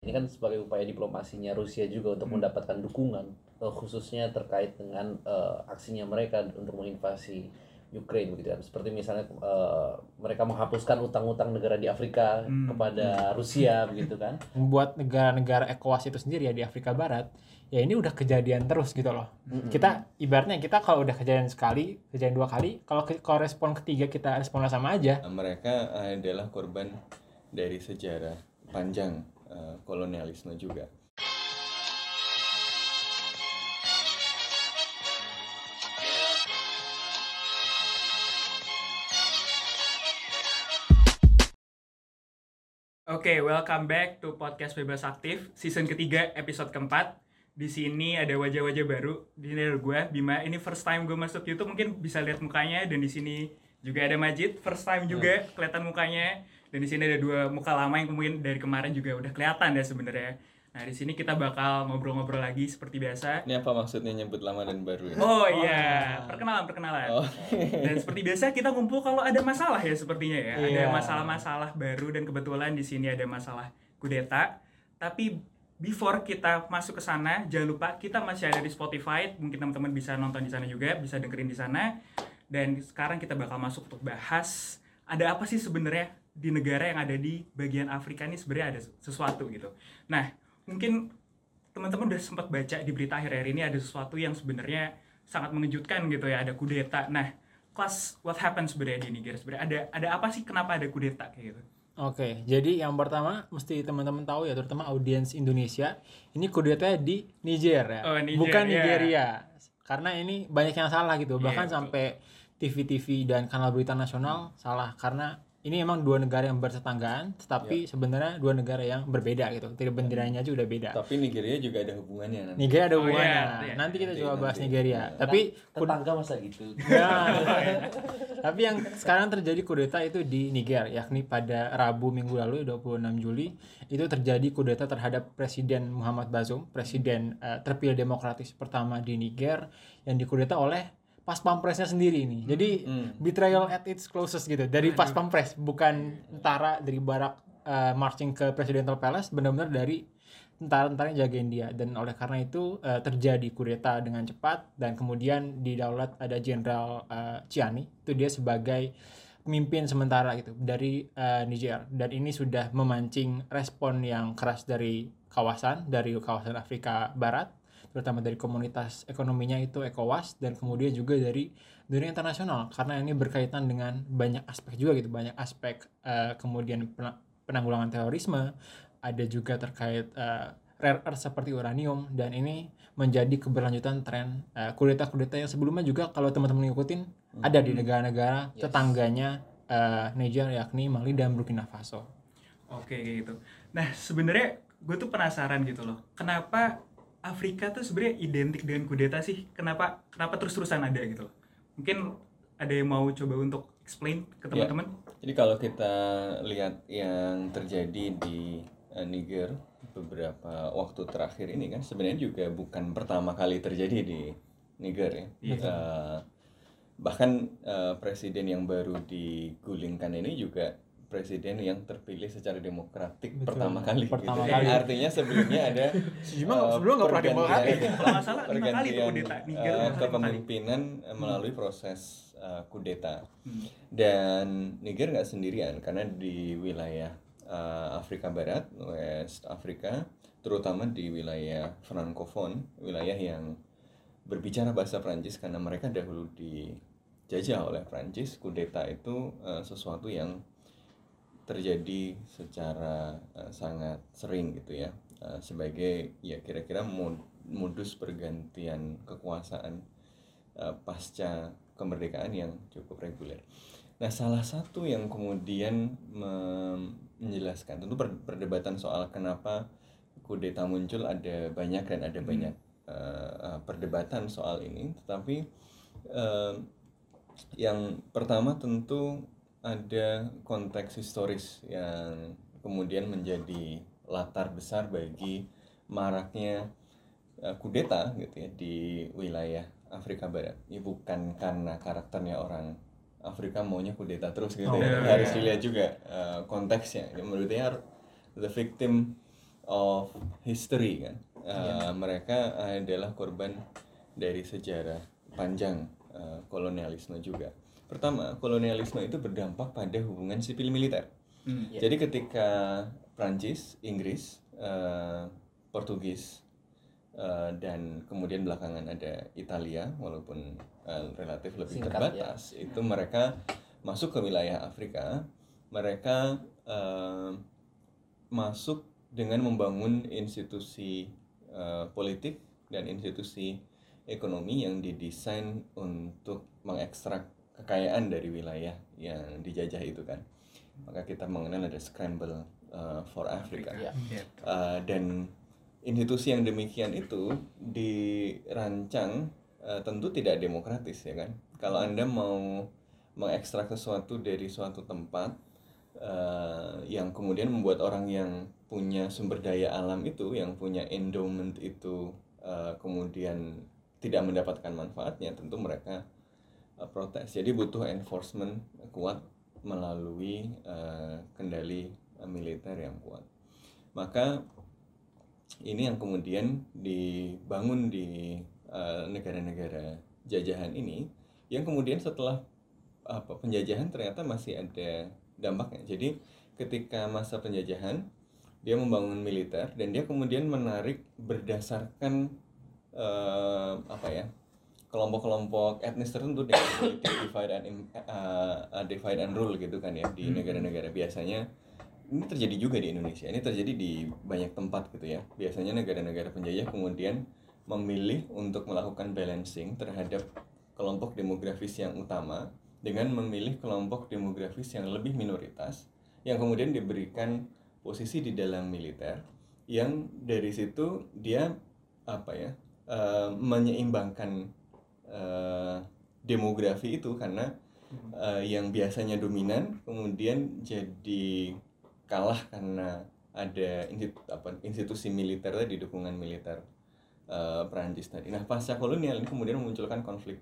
ini kan sebagai upaya diplomasinya Rusia juga untuk mendapatkan dukungan eh, khususnya terkait dengan eh, aksinya mereka untuk menginvasi Ukraine begitu kan. Seperti misalnya eh, mereka menghapuskan utang-utang negara di Afrika Hmm. kepada Rusia begitu kan. Membuat negara-negara ECOWAS itu sendiri ya di Afrika Barat ya ini udah kejadian terus gitu loh. Kita ibaratnya kita kalau udah kejadian sekali kejadian dua kali kalau ke, kalau respon ketiga kita responnya sama aja. Mereka adalah korban dari sejarah panjang eh, kolonialisme juga. Oke, welcome back to podcast Bebas Aktif season ketiga episode keempat. Di sini ada wajah-wajah baru. Di sini ada gue Bima. Ini first time gue masuk YouTube mungkin bisa lihat mukanya dan di sini juga ada Majid. First time juga kelihatan mukanya. Dan di sini ada dua muka lama yang mungkin dari kemarin juga udah kelihatan ya sebenarnya. Nah di sini kita bakal ngobrol-ngobrol lagi seperti biasa. Ini apa maksudnya nyebut lama dan baru ya? Oh iya, perkenalan perkenalan. Oh. Dan seperti biasa kita ngumpul kalau ada masalah ya sepertinya ya. Ada Iya. masalah-masalah baru dan kebetulan di sini ada masalah kudeta. Tapi before kita masuk ke sana, jangan lupa kita masih ada di Spotify. Mungkin teman-teman bisa nonton di sana juga, bisa dengerin di sana. Dan sekarang kita bakal masuk untuk bahas ada apa sih sebenarnya di negara yang ada di bagian Afrika ini sebenarnya ada sesuatu gitu. Nah, mungkin teman-teman udah sempat baca di berita akhir-akhir ini ada sesuatu yang sebenarnya sangat mengejutkan gitu ya ada kudeta. Nah, kelas what happened sebenarnya di Niger sebenarnya ada ada apa sih kenapa ada kudeta kayak gitu? Oke, jadi yang pertama mesti teman-teman tahu ya, terutama audiens Indonesia, ini kudeta di Niger ya, Oh, Niger, bukan ya. Nigeria. Karena ini banyak yang salah gitu, Iya, bahkan betul. sampai TV-TV dan kanal berita nasional salah karena ini emang dua negara yang bertetanggaan, tetapi sebenarnya dua negara yang berbeda gitu. Tidak benderanya aja udah beda. Tapi Nigeria juga ada hubungannya nanti. Nigeria ada Oh, hubungannya. iya, iya. Nanti kita Nanti, coba bahas nanti. Nigeria. Nah. Tapi tetangga masa gitu Ya. Tapi yang sekarang terjadi kudeta itu di Niger, yakni pada Rabu minggu lalu 26 Juli itu terjadi kudeta terhadap Presiden Muhammad Bazoum, presiden eh, terpilih demokratis pertama di Niger yang dikudeta oleh pas pampresnya sendiri ini. Jadi Hmm. betrayal at its closest gitu. Dari pas pampres, bukan tentara dari barak eh, marching ke Presidential Palace, benar-benar dari tentara-tentara yang jagain dia dan oleh karena itu eh, terjadi kudeta dengan cepat dan kemudian di daulat ada Jenderal eh, Ciani. Itu dia sebagai pemimpin sementara gitu dari eh, Niger. Dan ini sudah memancing respon yang keras dari kawasan dari kawasan Afrika Barat terutama dari komunitas ekonominya itu ECOWAS dan kemudian juga dari dunia internasional karena ini berkaitan dengan banyak aspek juga gitu banyak aspek eh, kemudian pena- penanggulangan terorisme ada juga terkait eh, rare earth seperti uranium dan ini menjadi keberlanjutan tren eh, kudeta-kudeta yang sebelumnya juga kalau teman-teman ngikutin ada di negara-negara Yes. tetangganya eh, Niger yakni Mali dan Burkina Faso. Oke kayak gitu. Nah sebenarnya gue tuh penasaran gitu loh. Kenapa Afrika tuh sebenarnya identik dengan kudeta sih? Kenapa kenapa terus-terusan ada gitu loh? Mungkin ada yang mau coba untuk explain ke Ya. teman-teman? Jadi kalau kita lihat yang terjadi di eh, Niger beberapa waktu terakhir ini kan sebenarnya juga bukan pertama kali terjadi di Niger ya. Eh, bahkan eh, presiden yang baru digulingkan ini juga presiden yang terpilih secara demokratik Betul. pertama kali. Pertama gitu. kali. Artinya sebelumnya ada Sejujurnya sebelumnya nggak pernah pergantian- demokratik. Kalau nggak salah, lima kali tuh kudeta. Niger eh, lima kali. kepemimpinan eh, melalui proses eh, kudeta. Hmm. Dan Niger nggak sendirian karena di wilayah eh, Afrika Barat, West Afrika, terutama di wilayah Francophone, wilayah yang berbicara bahasa Prancis karena mereka dahulu dijajah oleh Prancis, kudeta itu eh, sesuatu yang terjadi secara eh, sangat sering gitu ya. Eh, sebagai ya kira-kira mod- modus pergantian kekuasaan eh, pasca kemerdekaan yang cukup reguler. Nah, salah satu yang kemudian menjelaskan tentu per- perdebatan soal kenapa kudeta muncul ada banyak dan ada banyak eh, eh, perdebatan soal ini, tetapi eh, yang pertama tentu ada konteks historis yang kemudian menjadi latar besar bagi maraknya eh, kudeta gitu ya di wilayah Afrika Barat. Ya bukan karena karakternya orang Afrika maunya kudeta terus gitu Oh, ya. iya, Harus iya. dilihat juga eh, konteksnya. Ya, menurut saya the victim of history kan. Uh, Mereka adalah korban dari sejarah panjang uh, kolonialisme juga. Pertama, kolonialisme itu berdampak pada hubungan sipil militer. Hmm. Jadi ketika Prancis, Inggris, uh, Portugis, uh, dan kemudian belakangan ada Italia, walaupun uh, relatif lebih Singkat, terbatas, itu mereka masuk ke wilayah Afrika, mereka uh, masuk dengan membangun institusi uh, politik dan institusi ekonomi yang didesain untuk mengekstrak kekayaan dari wilayah yang dijajah itu kan maka kita mengenal ada scramble uh, for Africa. Iya. Uh, dan institusi yang demikian itu dirancang uh, tentu tidak demokratis ya kan kalau anda mau mengekstrak sesuatu dari suatu tempat uh, yang kemudian membuat orang yang punya sumber daya alam itu yang punya endowment itu uh, kemudian tidak mendapatkan manfaatnya tentu mereka uh, protes. Jadi butuh enforcement kuat melalui uh, kendali uh, militer yang kuat. Maka ini yang kemudian dibangun di uh, negara-negara jajahan ini yang kemudian setelah apa penjajahan ternyata masih ada dampaknya. Jadi ketika masa penjajahan dia membangun militer dan dia kemudian menarik berdasarkan eh, apa ya kelompok-kelompok etnis tertentu dengan politik divide and uh, uh, divide and rule gitu kan ya di negara-negara. Biasanya ini terjadi juga di Indonesia ini terjadi di banyak tempat gitu ya. Biasanya negara-negara penjajah kemudian memilih untuk melakukan balancing terhadap kelompok demografis yang utama dengan memilih kelompok demografis yang lebih minoritas yang kemudian diberikan posisi di dalam militer yang dari situ dia apa ya eh, menyeimbangkan eh, demografi itu karena eh, yang biasanya dominan kemudian jadi kalah karena ada institu- apa, institusi militer tadi dukungan militer eh, Perancis tadi. Nah pasca kolonial ini kemudian memunculkan konflik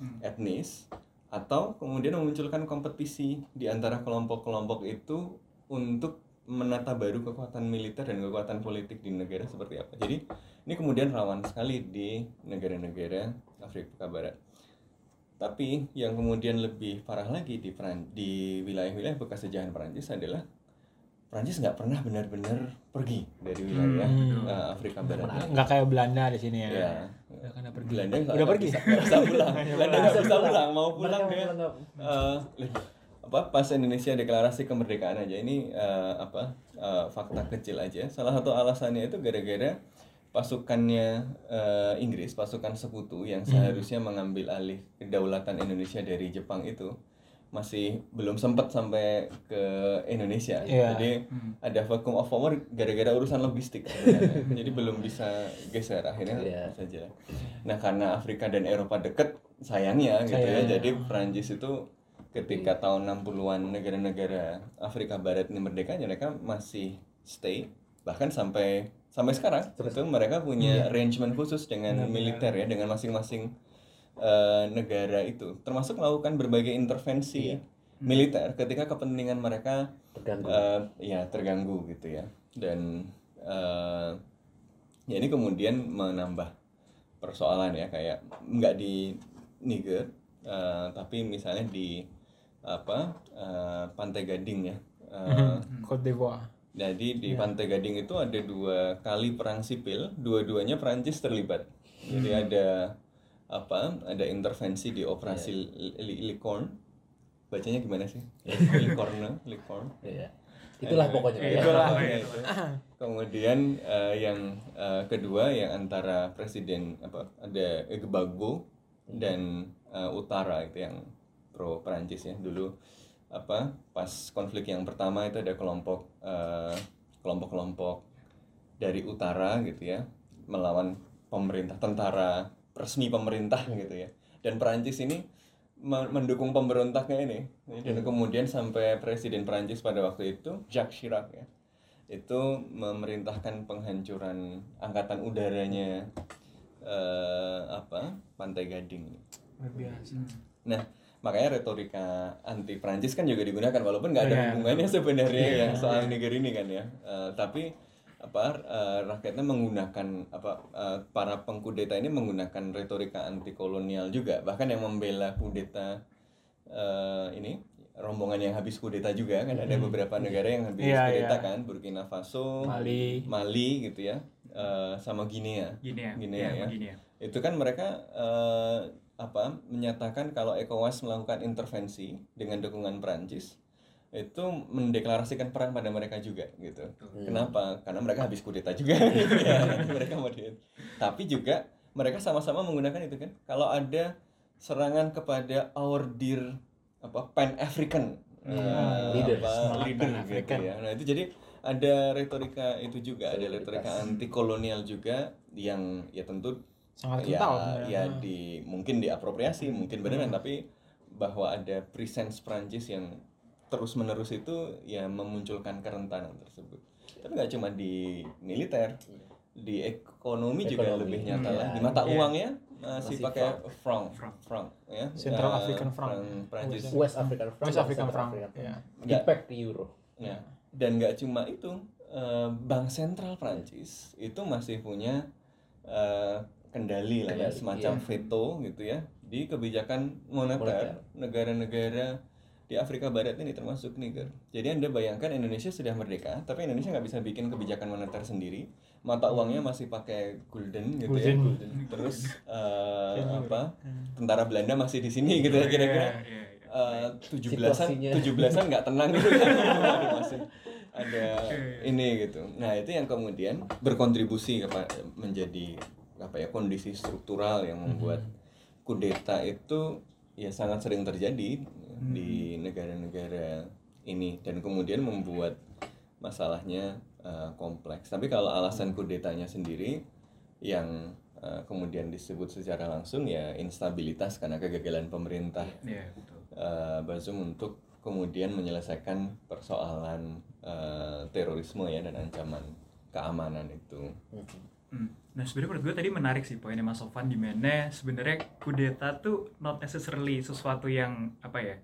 Hmm. etnis atau kemudian memunculkan kompetisi di antara kelompok-kelompok itu untuk menata baru kekuatan militer dan kekuatan politik di negara seperti apa. Jadi ini kemudian rawan sekali di negara-negara Afrika Barat. Tapi yang kemudian lebih parah lagi di Peran di wilayah-wilayah bekas jajahan Perancis adalah Perancis nggak pernah benar-benar pergi dari wilayah Hmm. eh, Afrika Barat. nggak kayak Belanda di sini ya. Ya. Udah kan pergi. Belanda nggak- Udah pergi. bisa, bisa pulang. Belanda nggak bisa pulang, mau pulang dia. eh, apa pas Indonesia deklarasi kemerdekaan aja ini eh, apa eh, fakta kecil aja. Salah satu alasannya itu gara-gara pasukannya eh, Inggris, pasukan sekutu yang seharusnya mengambil alih kedaulatan Indonesia dari Jepang itu masih belum sempat sampai ke Indonesia. Iya. Jadi ada vacuum of power gara-gara urusan logistik. Jadi belum bisa geser akhirnya Iya. saja. Nah, karena Afrika dan Eropa deket sayangnya gitu ya. Jadi Prancis itu ketika tahun 60-an negara-negara Afrika Barat ini merdeka mereka masih stay bahkan sampai sampai sekarang. Itu mereka punya arrangement khusus dengan militer ya dengan masing-masing eh, negara itu. Termasuk melakukan berbagai intervensi militer ketika kepentingan mereka terganggu. eh, ya terganggu gitu ya. Dan eh, ya ini kemudian menambah persoalan ya kayak nggak di Niger eh, tapi misalnya di apa eh, Pantai Gading ya Eh, Cote d'Ivoire. jadi di Pantai Gading itu ada dua kali perang sipil, dua-duanya Perancis terlibat. Jadi ada apa? Ada intervensi di operasi Li- Licorne. Bacanya gimana sih? Licorne, Licorne. Iya. itulah pokoknya Iya. Itulah. Itu. Kemudian eh, yang eh, kedua yang antara presiden apa? Ada Gbagbo dan eh, Utara itu yang pro Perancis ya. Dulu apa pas konflik yang pertama itu ada kelompok eh, kelompok-kelompok dari utara gitu ya melawan pemerintah tentara resmi pemerintah gitu ya. Dan Perancis ini me- mendukung pemberontaknya ini. Dan kemudian sampai presiden Perancis pada waktu itu Jacques Chirac ya itu memerintahkan penghancuran angkatan udaranya eh, apa Pantai Gading. Luar biasa. Nah, makanya retorika anti Prancis kan juga digunakan walaupun nggak ada Iya. hubungannya sebenarnya yang soal negeri ini kan ya. Eh, tapi apa eh, rakyatnya menggunakan apa eh, para pengkudeta ini menggunakan retorika anti kolonial juga bahkan yang membela kudeta eh, ini rombongan yang habis kudeta juga kan ada beberapa negara yang habis Iya, kudeta iya. kan Burkina Faso Mali. Mali gitu ya eh, sama Guinea Gini ya. Gini Iya, ya. Ya. itu kan mereka eh, apa menyatakan kalau ECOWAS melakukan intervensi dengan dukungan Prancis itu mendeklarasikan perang pada mereka juga gitu. Kenapa? Karena mereka habis kudeta juga. ya, nanti mereka mau Tapi juga mereka sama-sama menggunakan itu kan. Kalau ada serangan kepada our dear apa Pan African Leaders. Semangat leader gitu Pan-African. ya. Nah, itu jadi ada retorika itu juga, ada retorika anti kolonial juga yang ya tentu Sangat ya, kental ya sebenarnya. di mungkin diapropriasi mungkin beneran tapi bahwa ada presence Prancis yang terus menerus itu ya memunculkan kerentanan tersebut. Tapi nggak cuma di militer di ekonomi, juga Ekonomi, lebih nyata iya. lagi mata Iya. uangnya masih, Masih pakai franc. franc franc ya. Central Eh, African franc. Prancis West African franc. West African franc. Ya. Dipack di euro. Ya, dan nggak cuma itu, eh, Bank Sentral Prancis itu masih punya eh, kendali lah ya, semacam iya. veto gitu ya di kebijakan moneter negara-negara di Afrika Barat ini termasuk Niger. Jadi anda bayangkan Indonesia sudah merdeka, tapi Indonesia nggak bisa bikin kebijakan moneter sendiri. Mata uangnya masih pakai gulden gitu ya. Gulden. Terus eh, apa? Tentara Belanda masih di sini gitu ya kira-kira Iya, iya, iya. eh, tujuh belasan tujuh belasan nggak tenang gitu kan Aduh, masih ada ini gitu nah itu yang kemudian berkontribusi kepada menjadi apa ya kondisi struktural yang membuat kudeta itu ya sangat sering terjadi di negara-negara ini dan kemudian membuat masalahnya eh, kompleks tapi kalau alasan kudetanya sendiri yang eh, kemudian disebut secara langsung ya instabilitas karena kegagalan pemerintah Iya, betul. eh, Bazoum untuk kemudian menyelesaikan persoalan eh, terorisme ya dan ancaman keamanan itu. Hmm. Nah sebenarnya menurut gue tadi menarik sih poinnya Mas Sofan di mana sebenarnya kudeta tuh not necessarily sesuatu yang apa ya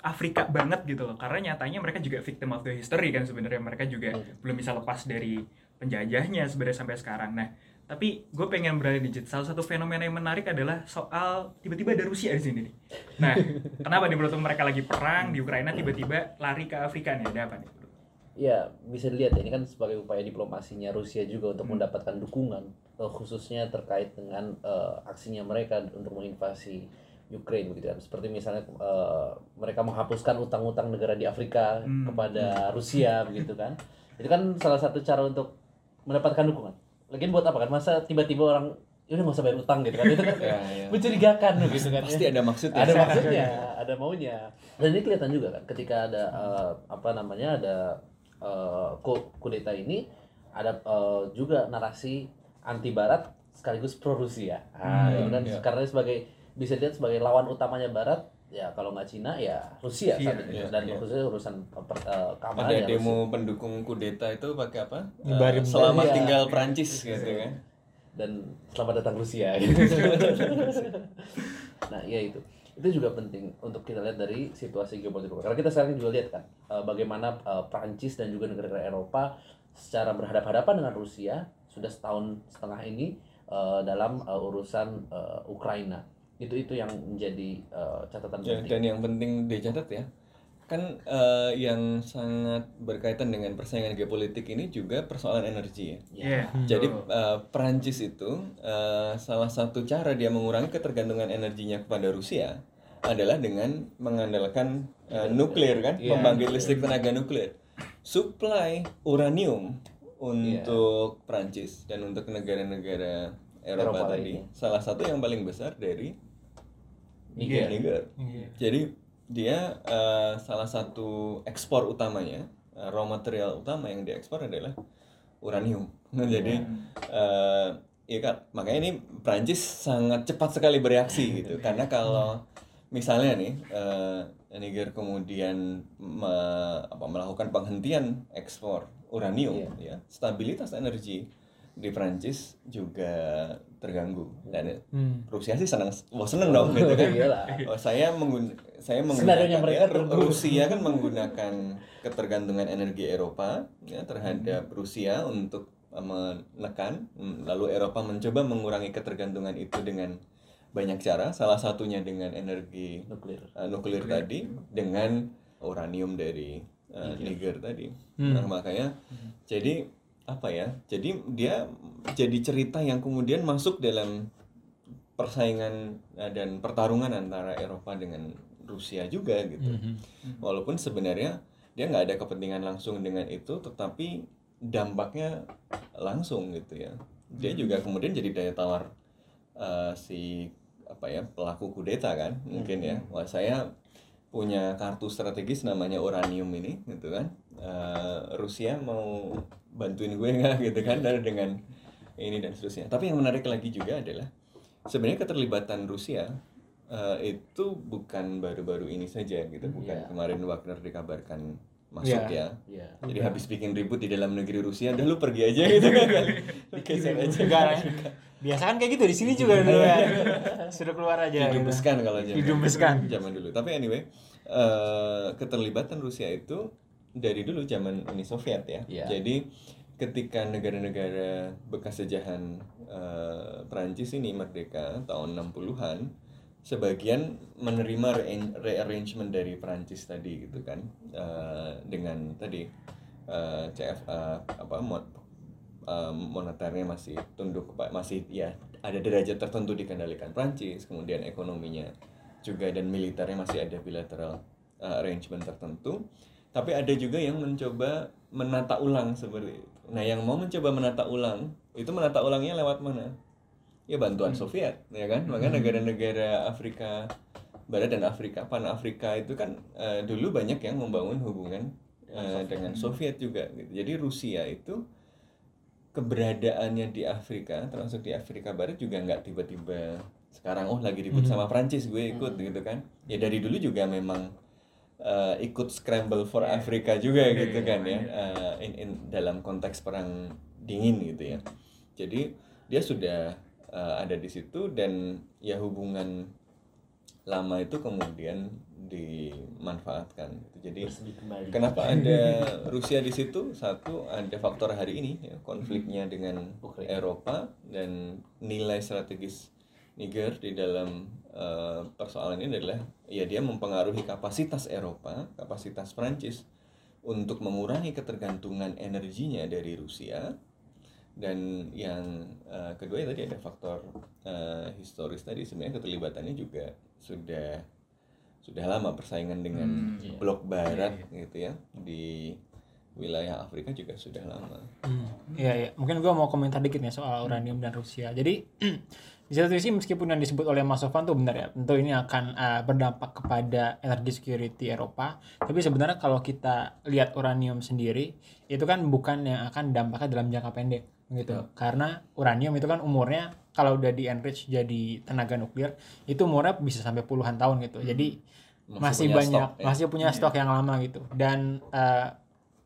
Afrika banget gitu loh karena nyatanya mereka juga victim of the history kan sebenarnya mereka juga belum bisa lepas dari penjajahnya sebenarnya sampai sekarang. Nah tapi gue pengen berada di salah satu fenomena yang menarik adalah soal tiba-tiba ada Rusia di sini nih. Nah kenapa nih menurut mereka lagi perang di Ukraina tiba-tiba lari ke Afrika nih ada apa nih? Ya, bisa dilihat ya, ini kan sebagai upaya diplomasinya Rusia juga untuk Hmm. mendapatkan dukungan, eh, khususnya terkait dengan eh, aksinya mereka untuk menginvasi Ukraine begitu kan. Seperti misalnya eh, mereka menghapuskan utang-utang negara di Afrika Hmm. kepada Rusia begitu kan. Itu kan salah satu cara untuk mendapatkan dukungan. Lagian buat apa kan? Masa tiba-tiba orang ya udah nggak usah bayar utang gitu kan. Itu kan Ya, ya. mencurigakan gitu kan. Pasti ada maksudnya. ada maksudnya ada maunya dan ini kelihatan juga kan ketika ada eh, apa namanya ada eh, ku- kudeta ini ada eh, juga narasi anti barat sekaligus pro Rusia Hmm, itu kan iya. karena sebagai bisa dilihat sebagai lawan utamanya barat ya kalau nggak Cina ya Rusia Rusia, saat itu iya, dan iya. khususnya urusan eh, per- eh, keamanan Ada ya demo pendukung kudeta itu pakai apa? Eh, selamat Iya. tinggal Prancis gitu kan. dan selamat datang Rusia nah iya itu itu juga penting untuk kita lihat dari situasi geopolitik. Karena kita sekarang juga lihat kan eh, bagaimana eh, Prancis dan juga negara-negara Eropa secara berhadapan-hadapan dengan Rusia sudah setahun setengah ini eh, dalam urusan Ukraina. Itu itu yang menjadi catatan penting. dan yang penting dicatat ya, kan eh, yang sangat berkaitan dengan persaingan geopolitik ini juga persoalan energi ya. Iya. Jadi eh, Perancis itu eh, salah satu cara dia mengurangi ketergantungan energinya kepada Rusia adalah dengan mengandalkan eh, nuklir kan, Iya. pembangkit listrik tenaga nuklir. Supply uranium untuk Perancis dan untuk negara-negara Eropa, Eropa tadi lainnya. salah satu yang paling besar dari Niger. Niger. Iya. Jadi dia eh, salah satu ekspor utamanya, eh, raw material utama yang diekspor adalah uranium. Nah, jadi eh ya kan makanya ini Prancis sangat cepat sekali bereaksi gitu. Karena kalau misalnya nih eh, Niger kemudian me- apa, melakukan penghentian ekspor uranium, ya stabilitas energi di Prancis juga terganggu dan Hmm. Rusia sih senang wah seneng dong gitu kan Iyalah. oh, saya menggun saya menggunakan ya. Rusia kan menggunakan ketergantungan energi Eropa ya terhadap Rusia untuk uh, menekan lalu Eropa mencoba mengurangi ketergantungan itu dengan banyak cara salah satunya dengan energi nuklir uh, nuklir tadi dengan uranium dari uh, Niger tadi. Nah, makanya jadi apa ya? Jadi dia jadi cerita yang kemudian masuk dalam persaingan uh, dan pertarungan antara Eropa dengan Rusia juga gitu. Walaupun sebenarnya dia nggak ada kepentingan langsung dengan itu, tetapi dampaknya langsung gitu ya. Dia juga kemudian jadi daya tawar uh, si apa ya pelaku kudeta kan mungkin ya. Wah saya punya kartu strategis namanya uranium ini gitu kan. Uh, Rusia mau bantuin gue nggak gitu kan dan dengan ini dan seterusnya. Tapi yang menarik lagi juga adalah sebenarnya keterlibatan Rusia uh, itu bukan baru-baru ini saja gitu, bukan Iya. kemarin Wagner dikabarkan masuk Iya. ya. ya Jadi habis bikin ribut di dalam negeri Rusia, dah lu pergi aja gitu kan. Lu geser aja. Negara biasa kan kayak gitu di sini juga dulu kan sudah keluar aja gitu. Didubeskan kalau zaman zaman dulu. Tapi anyway, eh, keterlibatan Rusia itu dari dulu zaman Uni Soviet ya. Iya. Jadi ketika negara-negara bekas jajahan eh, Prancis ini merdeka tahun 60-an, sebagian menerima re- rearrangement dari Prancis tadi gitu kan. Eh, dengan tadi eh, CFA apa mo- eh, moneternya masih tunduk masih ya ada derajat tertentu dikendalikan Prancis kemudian ekonominya juga dan militernya masih ada bilateral eh, arrangement tertentu. Tapi ada juga yang mencoba menata ulang seperti itu. Nah yang mau mencoba menata ulang itu menata ulangnya lewat mana ya bantuan Soviet ya kan? Makanya negara-negara Afrika Barat dan Afrika pan Afrika itu kan eh, dulu banyak yang membangun hubungan eh, dengan Soviet juga gitu. jadi Rusia itu keberadaannya di Afrika termasuk di Afrika Barat juga nggak tiba-tiba sekarang oh lagi ribut sama Prancis gue ikut gitu kan? Ya dari dulu juga memang eh, ikut scramble for Africa juga gitu kan ya? Eh, in, in dalam konteks perang dingin gitu ya. Jadi dia sudah eh, ada di situ dan ya hubungan lama itu kemudian dimanfaatkan gitu. jadi. Kenapa ada Rusia di situ? Satu ada faktor hari ini ya, konfliknya dengan Ukraina. Eropa dan nilai strategis Niger di dalam eh, persoalan ini adalah ya dia mempengaruhi kapasitas Eropa, kapasitas Prancis untuk mengurangi ketergantungan energinya dari Rusia dan yang eh, kedua ya tadi ada faktor eh, historis tadi sebenarnya keterlibatannya juga sudah sudah lama persaingan dengan Hmm, iya. blok barat gitu ya di wilayah Afrika juga sudah lama. Hmm, Iya iya, mungkin gua mau komentar dikit nih soal uranium dan Rusia. Jadi di satu sisi meskipun yang disebut oleh Mas Sofan tuh benar ya, tentu ini akan eh, berdampak kepada energi security Eropa. Tapi sebenarnya kalau kita lihat uranium sendiri, itu kan bukan yang akan dampaknya dalam jangka pendek gitu. Karena uranium itu kan umurnya kalau udah di enrich jadi tenaga nuklir, itu umurnya bisa sampai puluhan tahun gitu. Jadi masih, punya banyak stok, ya. masih punya stok yang lama gitu. Dan eh,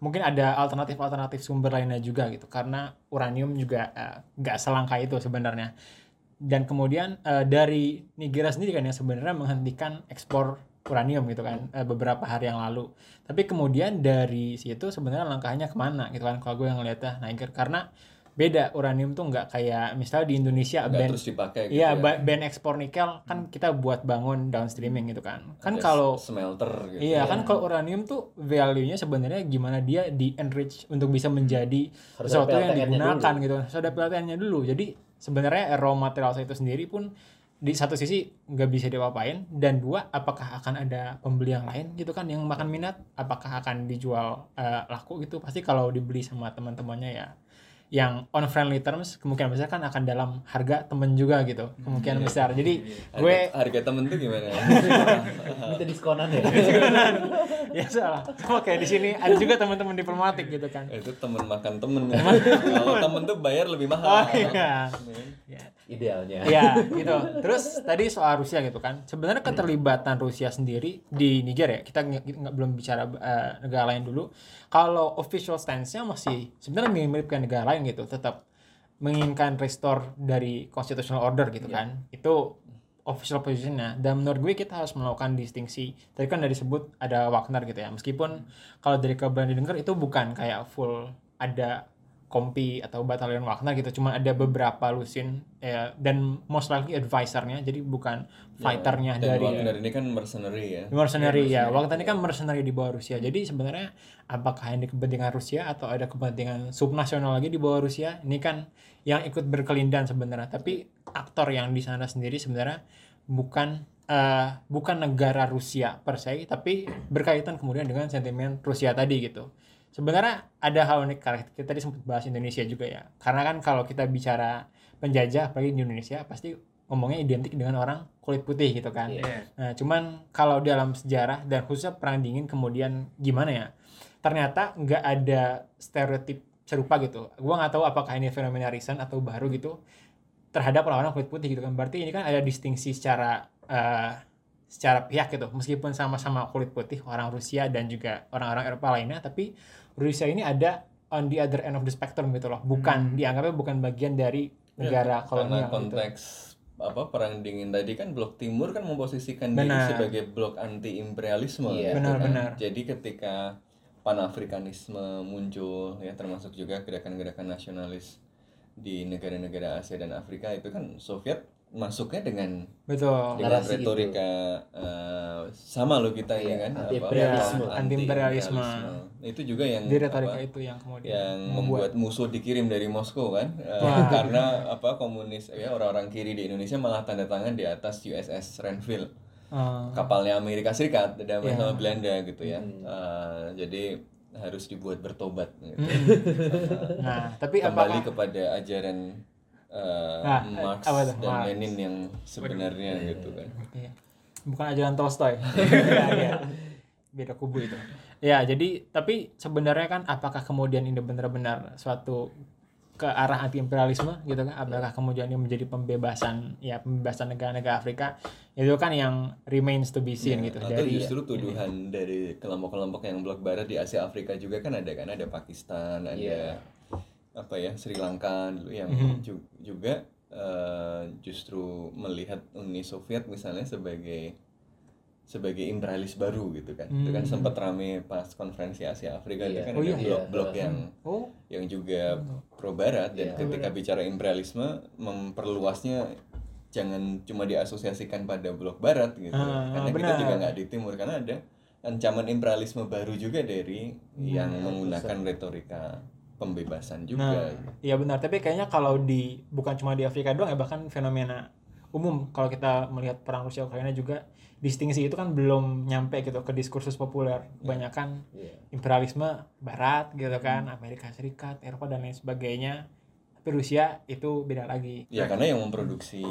mungkin ada alternatif-alternatif sumber lainnya juga gitu. Karena uranium juga eh, nggak selangka itu sebenarnya. Dan kemudian eh, dari Nigeria sendiri kan yang sebenarnya menghentikan ekspor uranium gitu kan eh, beberapa hari yang lalu. Tapi kemudian dari situ sebenarnya langkahnya ke mana gitu kan kalau gue yang ngeliatnya Niger. Karena beda uranium tuh nggak kayak misalnya di Indonesia Nggak ban terus dipakai gitu Iya, ya. ba- ban ekspor nikel kan kita buat bangun downstreaming gitu kan. Kan Ada kalau smelter gitu. iya kan kalau uranium tuh value-nya sebenarnya gimana dia di enrich untuk bisa menjadi Harus sesuatu yang digunakan dulu. gitu. Harus ada PLTN-nya dulu. Jadi sebenarnya raw material itu sendiri pun di satu sisi nggak bisa diapa-apain dan dua apakah akan ada pembeli yang lain gitu kan yang makan minat apakah akan dijual eh, laku gitu pasti kalau dibeli sama teman-temannya ya yang on friendly terms kemungkinan besar kan akan dalam harga temen juga gitu kemungkinan besar jadi Harga, gue harga temen tuh gimana? Minta diskonan ya. ya salah oke di sini ada juga teman-teman diplomatik gitu kan itu temen makan temen. Kalau temen tuh bayar lebih mahal. oh iya ya Idealnya. ya gitu. Terus tadi soal Rusia gitu kan. Sebenarnya keterlibatan Rusia sendiri di Niger ya kita nggak belum bicara eh, negara lain dulu. Kalau official stance-nya masih sebenarnya mirip-mirip kayak negara lain gitu. Tetap menginginkan restore dari constitutional order gitu Iya. kan. Itu official positionnya. Dan menurut gue kita harus melakukan distingsi. Tadi kan dari sebut ada Wagner gitu ya. Meskipun kalau dari kabar yang didengar itu bukan kayak full ada kompi atau batalion Wagner gitu. Cuma ada beberapa lusin ya, dan most likely advisornya. Jadi bukan fighternya Dan dari Wagner ini kan mercenary ya. mercenary Iya, ya. Wagner ini kan mercenary di bawah Rusia. Jadi sebenarnya apakah ini kepentingan Rusia atau ada kepentingan subnasional lagi di bawah Rusia? Ini kan yang ikut berkelindan sebenarnya. Tapi aktor yang di sana sendiri sebenarnya bukan eh, bukan negara Rusia per se tapi berkaitan kemudian dengan sentimen Rusia tadi gitu sebenarnya ada hal unik karena kita tadi sempat bahas Indonesia juga ya karena kan kalau kita bicara penjajah apalagi di Indonesia pasti ngomongnya identik dengan orang kulit putih gitu kan. Iya. Nah, cuman kalau dalam sejarah dan khususnya perang dingin kemudian gimana ya? Ternyata nggak ada stereotip serupa gitu. Gua nggak tahu apakah ini fenomena recent atau baru gitu terhadap orang-orang kulit putih gitu kan. Berarti ini kan ada distingsi secara eh, secara pihak gitu. Meskipun sama-sama kulit putih orang Rusia dan juga orang-orang Eropa lainnya, tapi Rusia ini ada on the other end of the spectrum gitu loh. Bukan dianggapnya bukan bagian dari negara Karena kolonial gitu. konteks apa perang dingin tadi kan blok timur kan memposisikan diri Benar. sebagai blok anti imperialisme Iya. gitu Benar, kan. benar. Jadi ketika panafrikanisme muncul ya termasuk juga gerakan-gerakan nasionalis di negara-negara Asia dan Afrika itu kan Soviet masuknya dengan Betul. dengan Narasi retorika eh, sama lo kita ini Iya, kan apa, anti-imperialisme. anti- Anti-imperialisme. anti-imperialisme. itu juga yang Di retorika apa, itu yang kemudian yang membuat musuh dikirim dari Moskow kan Wah. karena apa komunis ya orang-orang kiri di Indonesia malah tanda tangan di atas USS Renville Eh, kapalnya Amerika Serikat damai Iya. sama Belanda gitu ya Hmm. Eh, jadi harus dibuat bertobat gitu. nah, tapi kembali apakah kepada ajaran eh, Nah, Marx apa dan Marx. Lenin yang sebenarnya gitu kan Iya. bukan ajaran Tolstoy? Iya, iya. Beda kubu itu. Ya, jadi tapi sebenarnya kan apakah kemudian ini benar-benar suatu ke arah anti imperialisme gitu kan? Apakah kemudian ini menjadi pembebasan ya pembebasan negara-negara Afrika itu kan yang remains to be seen Ya, gitu atau dari justru tuduhan dari kelompok-kelompok yang blok barat di Asia Afrika juga kan ada kan ada Pakistan ada Iya. Apa ya Sri Lanka dulu yang Mhm. ju- juga eh, justru melihat Uni Soviet misalnya sebagai sebagai imperialis baru gitu kan itu kan Hmm. sempat rame pas konferensi Asia Afrika itu Iya. kan Oh ada iya. blok-blok Iya. yang oh yang juga pro barat dan Iya. ketika bicara imperialisme memperluasnya jangan cuma diasosiasikan pada blok barat gitu Ah, karena kita benar. juga nggak di timur karena ada ancaman imperialisme baru juga dari yang Hmm, menggunakan retorika pembebasan Nah, juga iya benar. Tapi kayaknya kalau di bukan cuma di Afrika doang ya bahkan fenomena umum kalau kita melihat perang Rusia Ukraina juga distingsi itu kan belum nyampe gitu ke diskursus populer. Kebanyakan Iya. imperialisme barat gitu kan, Amerika Serikat, Eropa dan lain sebagainya. Tapi Rusia itu beda lagi. ya karena yang memproduksi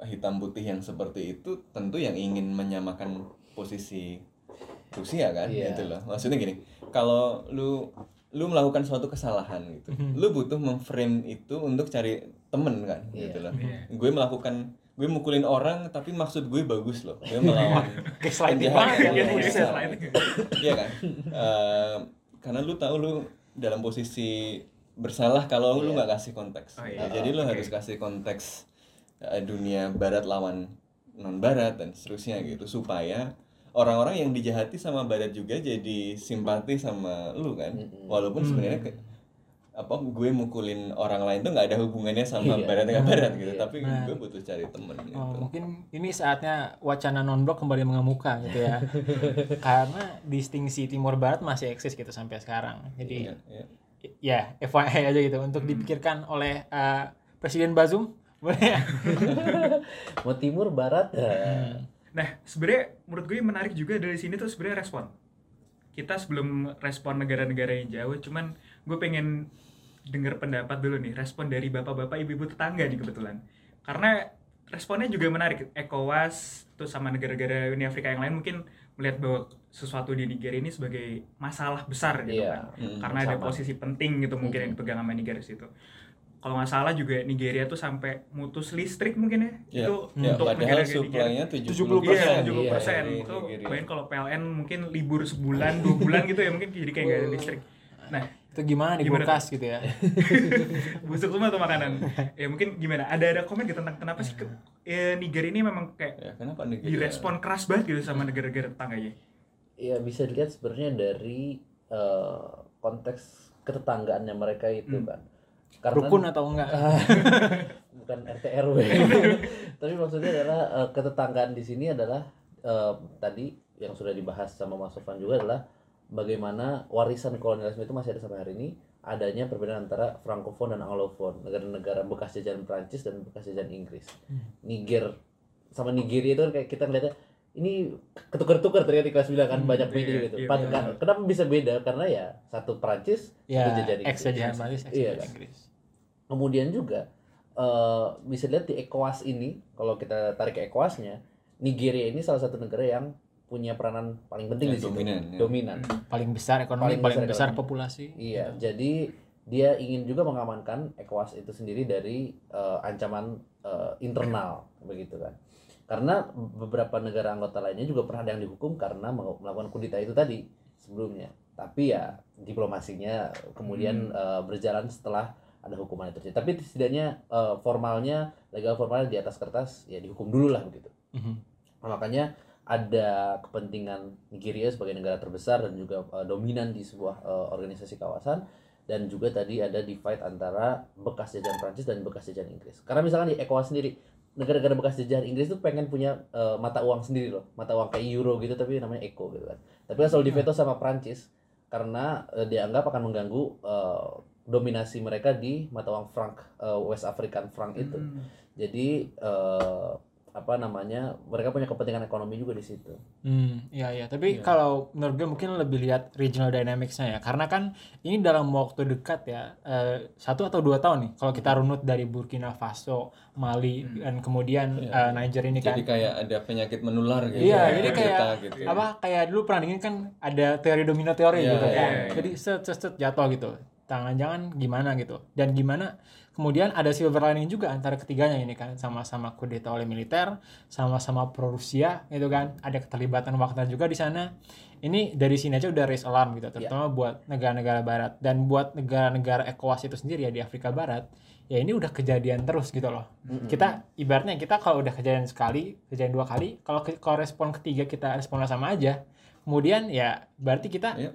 hitam putih yang seperti itu tentu yang ingin menyamakan posisi Rusia kan Iya. gitu loh maksudnya gini kalau lu lu melakukan suatu kesalahan gitu lu butuh memframe itu untuk cari temen kan Iya. gitu loh Iya. gue melakukan gue mukulin orang tapi maksud gue bagus loh gue melawan banget besar. Gaslighting. iya kan Eh, karena lu tahu lu dalam posisi bersalah kalau lu Iya. nggak kasih konteks Oh, iya. jadi lu Oke. harus kasih konteks eh, dunia barat lawan non barat dan seterusnya gitu supaya orang-orang yang dijahati sama barat juga jadi simpati sama lu kan walaupun sebenarnya ke- apa gue mukulin orang lain tuh nggak ada hubungannya sama Iya. barat dengan barat gitu Iya. tapi Nah. gue butuh cari temen gitu Oh, mungkin ini saatnya wacana non-blok kembali mengemuka gitu ya. Karena distingsi timur barat masih eksis gitu sampai sekarang. Jadi Iya, iya. ya FYI aja gitu untuk dipikirkan oleh eh, Presiden Bazum boleh ya? Mau timur barat ya. Nah, sebenarnya menurut gue yang menarik juga dari sini tuh sebenarnya respon. Kita sebelum respon negara-negara yang jauh, cuman gue pengen dengar pendapat dulu nih, respon dari bapak-bapak, ibu-ibu tetangga nih kebetulan. Karena responnya juga menarik. ECOWAS tuh sama negara-negara Uni Afrika yang lain mungkin melihat bahwa sesuatu di Nigeria ini sebagai masalah besar gitu Iya. kan. Hmm, Karena ada sama. posisi penting gitu mungkin yang dipegang sama Nigeria situ. Kalau nggak salah juga Nigeria tuh sampai mutus listrik mungkin ya. Ya, Itu ya, untuk padahal negara-negara Nigeria. suplainya 70%. Iya, Iya, 70 persen. iya, itu Nigeria. bayangin kalau PLN mungkin libur sebulan, dua bulan gitu ya mungkin jadi kayak nggak ada listrik. Nah, itu gimana di Gimana kulkas gitu ya busuk semua tuh makanan ya mungkin gimana ada ada komen gitu tentang kenapa sih ke, eh, Niger ini memang kayak Ya, kenapa negara direspon keras banget gitu sama negara-negara tetangganya ya bisa dilihat sebenarnya dari eh, konteks ketetanggaannya mereka itu Hmm. kan karena rukun atau enggak? Bukan RT RW tapi maksudnya adalah eh, ketetanggaan di sini adalah eh, tadi yang sudah dibahas sama Mas Sofan juga adalah bagaimana warisan kolonialisme itu masih ada sampai hari ini adanya perbedaan antara frankofon dan anglophone negara-negara bekas jajahan Prancis dan bekas jajahan Inggris. Niger sama Nigeria itu kan kayak kita ngeliatnya ini ketukar-tukar ternyata di kelas bilang kan banyak iya, beda gitu. iya, iya. kan- kenapa bisa beda? Karena ya satu Prancis ya satu jajahan ex Inggris. jajahan Prancis ex Iya, kan? Inggris. Kemudian juga eh, bisa dilihat di ECOWAS ini kalau kita tarik ke ECOWASnya Nigeria ini salah satu negara yang punya peranan paling penting Ya, di situ. dominan, ya. dominan. Paling besar ekonomi Paling paling, besar besar, ekonomi. populasi. Iya jadi dia ingin juga mengamankan ECOWAS itu sendiri dari eh, ancaman eh, internal begitu kan karena beberapa negara anggota lainnya juga pernah ada yang dihukum karena melakukan kudeta itu tadi sebelumnya. Tapi ya diplomasinya kemudian eh, berjalan setelah ada hukuman itu tapi setidaknya eh, formalnya legal formalnya di atas kertas ya dihukum dulu lah begitu. Mhm. Nah, makanya ada kepentingan Nigeria sebagai negara terbesar dan juga uh, dominan di sebuah uh, organisasi kawasan. Dan juga tadi ada divide antara bekas jajahan Prancis dan bekas jajahan Inggris. Karena misalkan di ECOWAS sendiri negara-negara bekas jajahan Inggris tuh pengen punya uh, mata uang sendiri loh, mata uang kayak euro gitu tapi namanya eco gitu kan. Tapi kan selalu diveto sama Prancis karena uh, dianggap akan mengganggu uh, dominasi mereka di mata uang franc uh, West African franc itu. Hmm. Jadi eh, apa namanya mereka punya kepentingan ekonomi juga di situ. Hmm, iya iya. Tapi Iya. kalau menurut gue mungkin lebih lihat regional dynamics-nya ya. Karena kan ini dalam waktu dekat ya, eh, satu atau dua tahun nih. Kalau kita runut dari Burkina Faso, Mali, Hmm. dan kemudian Iya. eh, Niger ini kan. Jadi kayak ada penyakit menular gitu. Iya, ya, jadi kita kayak gitu. apa kayak dulu pernah dingin kan ada teori domino teori Iya, gitu iya, kan. iya. Jadi set set set jatuh gitu. Tangan-jangan gimana gitu. Dan gimana kemudian ada silver lining juga antara ketiganya ini kan sama-sama kudeta oleh militer, sama-sama pro Rusia gitu kan. Ada keterlibatan Wagner juga di sana. Ini dari sini aja udah raise alarm gitu, terutama buat negara-negara barat dan buat negara-negara ECOWAS itu sendiri ya di Afrika Barat. Ya ini udah kejadian terus gitu loh kita ibaratnya kita kalau udah kejadian sekali kejadian dua kali kalau ke- kalau respon ketiga kita responnya sama aja kemudian ya berarti kita Iya.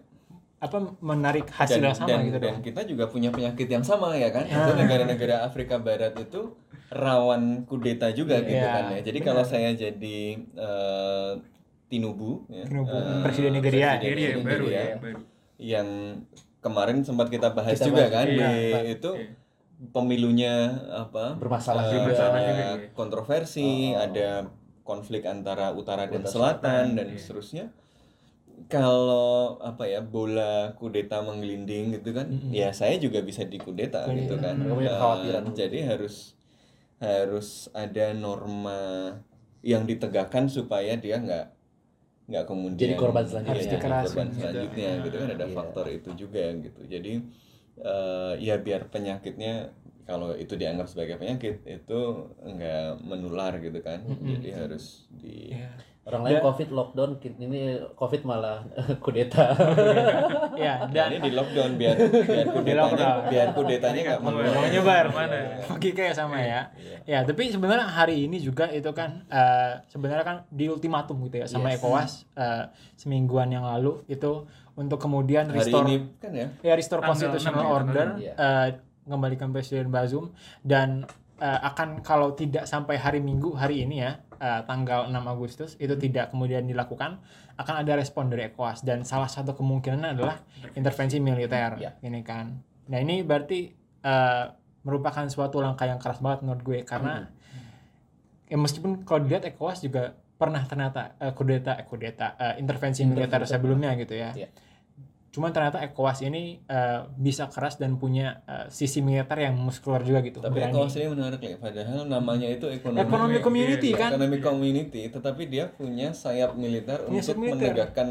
Apa menarik hasil dan, yang sama dan, gitu dan dong kita juga punya penyakit yang sama ya kan itu Ah. negara-negara Afrika Barat itu rawan kudeta juga gitu Iya, kan ya jadi kalau saya jadi eh, Tinubu ya, Tinubu, eh, Presiden Nigeria. Presiden Nigeria yang baru Nigeria, ya, yang baru. yang kemarin sempat kita bahas Kita juga bahas, kan iya, di itu Iya. pemilunya apa Bermasalah eh, juga. Iya. kontroversi Oh. ada konflik antara utara dan Utara selatan selatan, dan iya. seterusnya kalau apa ya bola kudeta menggelinding gitu kan Mm-mm. ya saya juga bisa dikudeta Kudeta. gitu kan Eh, kekhawatiran. jadi harus harus ada norma yang ditegakkan supaya dia nggak nggak kemudian Jadi korban iya, selanjutnya. Dikerasin korban gitu. selanjutnya gitu kan ada Iya. faktor itu juga gitu jadi eh, ya biar penyakitnya kalau itu dianggap sebagai penyakit itu nggak menular gitu kan jadi harus di Iya. Orang lain Dan- COVID lockdown, ini COVID malah kudeta. ya dan dan ini di lockdown biar biar kudetanya biar kudetanya nggak Nggak menular menyebar. Ke mana? Oke kayak sama ya. Ya, tapi sebenarnya hari ini juga itu kan eh, sebenarnya kan di ultimatum gitu ya sama Yes. ECOWAS eh, semingguan yang lalu itu untuk kemudian hari restore ini kan ya ya restore constitutional 6 ya, order eh, mengembalikan presiden Bazoum dan eh, akan kalau tidak sampai hari Minggu hari ini ya eh, tanggal 6 Agustus itu tidak kemudian dilakukan akan ada respon dari ECOWAS. Dan salah satu kemungkinan adalah intervensi. militer Ya. ini kan. Nah ini berarti eh, merupakan suatu langkah yang keras banget menurut gue karena ya meskipun kalau dilihat ECOWAS juga pernah ternyata eh, kudeta eh, kudeta eh, intervensi militer sebelumnya gitu ya. Iya. Cuman ternyata ECOWAS ini eh, bisa keras dan punya eh, sisi militer yang muskular juga gitu tapi berani. ECOWAS ini menarik ya padahal namanya itu ekonomi ekonomi community kan ekonomi community tetapi dia punya sayap militer Punya untuk militer. menegakkan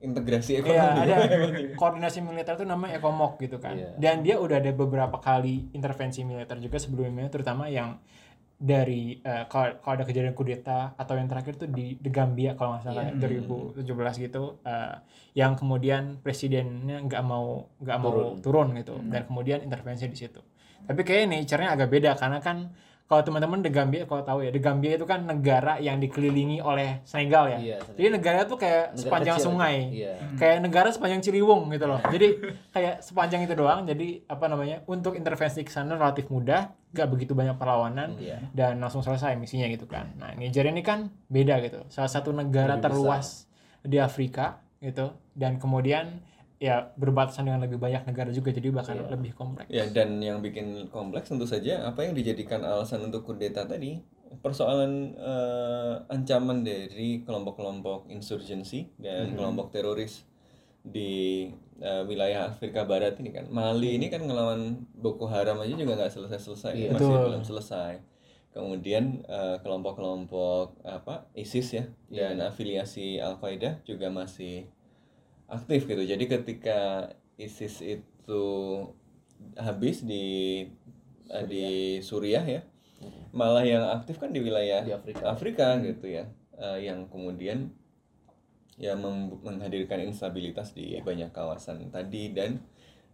integrasi Iya, ekonomi ada koordinasi militer itu namanya Ekomok gitu kan. Iya. Dan dia udah ada beberapa kali intervensi militer juga sebelumnya, terutama yang dari eh, kalau kalau ada kejadian kudeta atau yang terakhir tuh di, di Gambia kalau nggak salah Iya. 2017 gitu eh, yang kemudian presidennya nggak mau nggak mau Turun. gitu dan kemudian intervensi di situ tapi kayak nature-nya agak beda karena kan kalau teman-teman di Gambia kalau tahu ya di Gambia itu kan negara yang dikelilingi oleh Senegal ya Iya, jadi negara itu kayak Negara sepanjang kecil. sungai Iya. kayak negara sepanjang Ciliwung gitu loh. Jadi kayak sepanjang itu doang. Jadi apa namanya untuk intervensi ke sana relatif mudah, gak begitu banyak perlawanan Iya. dan langsung selesai misinya gitu kan. Nah Niger ini kan beda gitu. Salah satu negara Lebih besar. terluas di Afrika gitu dan kemudian ya berbatasan dengan lebih banyak negara juga jadi bahkan Iya. lebih kompleks. Ya, dan yang bikin kompleks tentu saja apa yang dijadikan alasan untuk kudeta tadi persoalan eh, ancaman dari kelompok-kelompok insurgensi dan kelompok teroris di eh, wilayah Afrika Barat ini kan Mali ini kan ngelawan Boko Haram aja juga nggak selesai-selesai Iya. masih Betul. belum selesai kemudian eh, kelompok-kelompok apa ISIS ya dan afiliasi Al Qaeda juga masih aktif gitu. Jadi ketika ISIS itu habis di eh, di Suriah. Ya, malah yang aktif kan di wilayah Di Afrika. Afrika gitu ya, Eh, yang kemudian ya menghadirkan instabilitas di banyak kawasan tadi dan